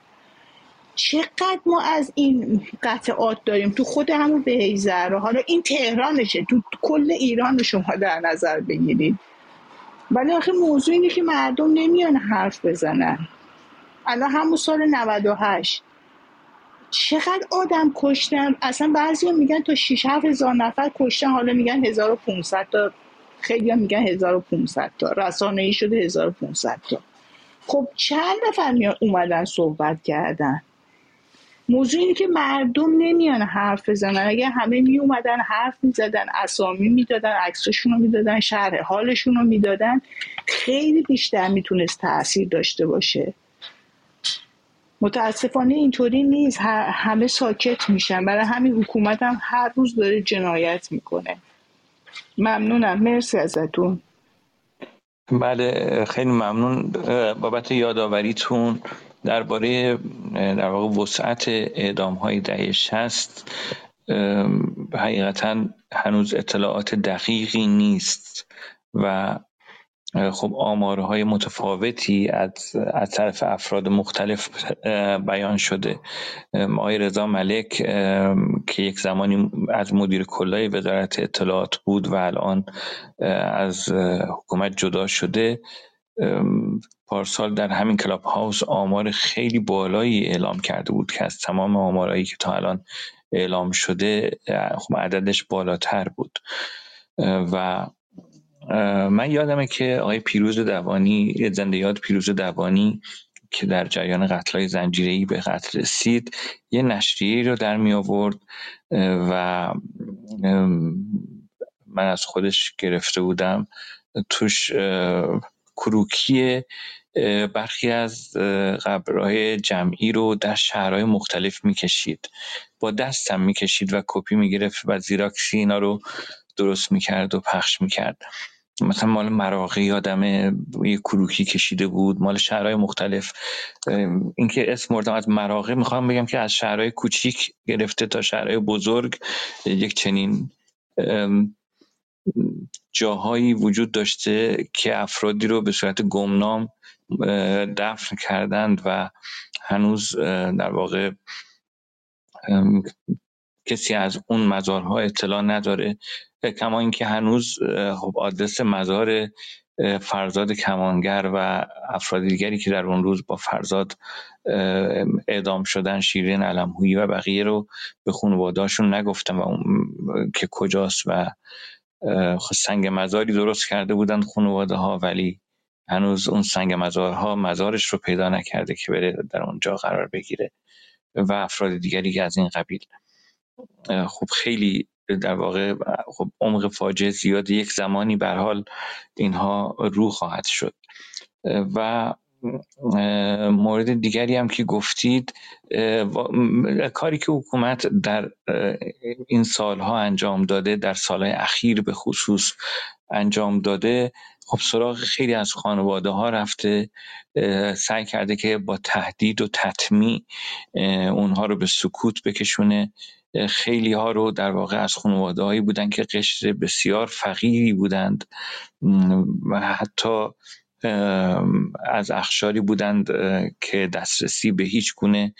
چقدر ما از این قطعات داریم؟ تو خود همون بهیزر حالا این تهرانشه تو کل ایران شما در نظر بگیرید. ولی آخه موضوع اینه که مردم نمیان حرف بزنن. الان همون سال 98 چقدر آدم کشتن؟ اصلا بعضی میگن تا 6 7 هزار نفر کشتن حالا میگن 1500 تا. خیلی میگن 1500 تا. رسانه ای شده 1500 تا. خب چند نفر میان اومدن صحبت کردن؟ موضوع اینه که مردم نمیان حرف بزنن. اگه همه می اومدن حرف می‌زدن اسامی می‌دادن عکسشون رو می‌دادن شرح حالشون رو می‌دادن خیلی بیشتر می‌تونست تاثیر داشته باشه. متاسفانه اینطوری نیست. همه ساکت میشن. برای همین حکومت هم هر روز داره جنایت می‌کنه. ممنونم. مرسی ازتون. بله خیلی ممنون. بابت یادآوریتون درباره در واقع وسعت اعدام های دهه شست حقیقتا هنوز اطلاعات دقیقی نیست و خب آمارهای متفاوتی از, از طرف افراد مختلف بیان شده. آقای رضا ملک که یک زمانی از مدیر کلای وزارت اطلاعات بود و الان از حکومت جدا شده. پارسال در همین کلاب هاوس آمار خیلی بالایی اعلام کرده بود که از تمام آمارهایی که تا الان اعلام شده خب عددش بالاتر بود. و من یادمه که آقای پیروز دوانی زنده یاد پیروز دوانی که در جریان قتلای زنجیره‌ای به قتل رسید یه نشریه رو در می آورد و من از خودش گرفته بودم. توش کروکی برخی از قبرهای جمعی رو در شهرهای مختلف می‌کشید با دستم می‌کشید و کپی می‌گرفت و زیراکسی اینا رو درست می‌کرد و پخش می‌کرد مثلا مال مراقی یادم یه کروکی کشیده بود مال شهرهای مختلف. اینکه اسم مردم از مراقی می‌خوام بگم که از شهرهای کوچیک گرفته تا شهرهای بزرگ یک چنین جاهایی وجود داشته که افرادی رو به صورت گمنام دفن کردند و هنوز در واقع کسی از اون مزارها اطلاع نداره. کما اینکه هنوز خب آدرس مزار فرزاد کمانگر و افراد دیگری که در اون روز با فرزاد اعدام شدن شیرین علمهویی و بقیه رو به خانواده‌هاشون نگفتم و که کجاست و خب سنگ مزاری درست کرده بودن خانواده ها ولی هنوز اون سنگ مزارها مزارش رو پیدا نکرده که بره در اونجا قرار بگیره و افراد دیگری که از این قبیل خب خیلی در واقع خب عمق فاجعه زیاد یک زمانی به حال اینها رو خواهد شد. و مورد دیگری هم که گفتید کاری که حکومت در این سالها انجام داده در سالهای اخیر به خصوص انجام داده خب سراغ خیلی از خانواده ها رفته سعی کرده که با تهدید و تطمیع اونها رو به سکوت بکشونه. خیلی ها رو در واقع از خانواده هایی بودن که قشر بسیار فقیری بودند و حتی از اخشاری بودند که دسترسی به هیچ گونه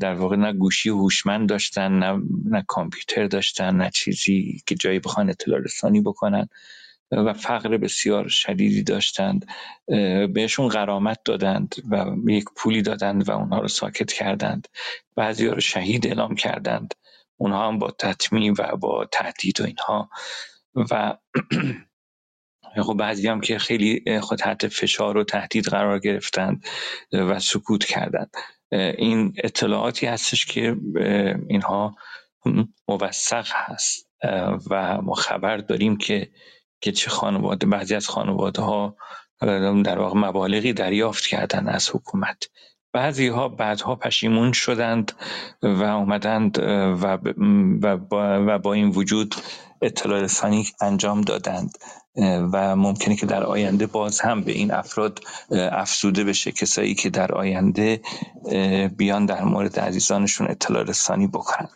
در واقع نه گوشی هوشمند داشتن نه, نه کامپیوتر داشتن نه چیزی که جایی بخوان اطلاع رسانی بکنن. و فقر بسیار شدیدی داشتند بهشون غرامت دادند و یک پولی دادند و اونها رو ساکت کردند. بعضی رو شهید اعلام کردند. اونها هم با تطمیم و با تهدید و اینها. و <clears throat> خب بعضی هم که خیلی خود تحت فشار و تهدید قرار گرفتند و سکوت کردند. این اطلاعاتی هستش که اینها موثق هست. و ما خبر داریم که که چه خانواده بعضی از خانواده ها در واقع مبالغی دریافت کردن از حکومت. بعضی ها بعدها پشیمون شدند و اومدند و, و, با, و با این وجود اطلاع رسانی انجام دادند. و ممکنه که در آینده باز هم به این افراد افزوده بشه. کسایی که در آینده بیان در مورد عزیزانشون اطلاع رسانی بکنند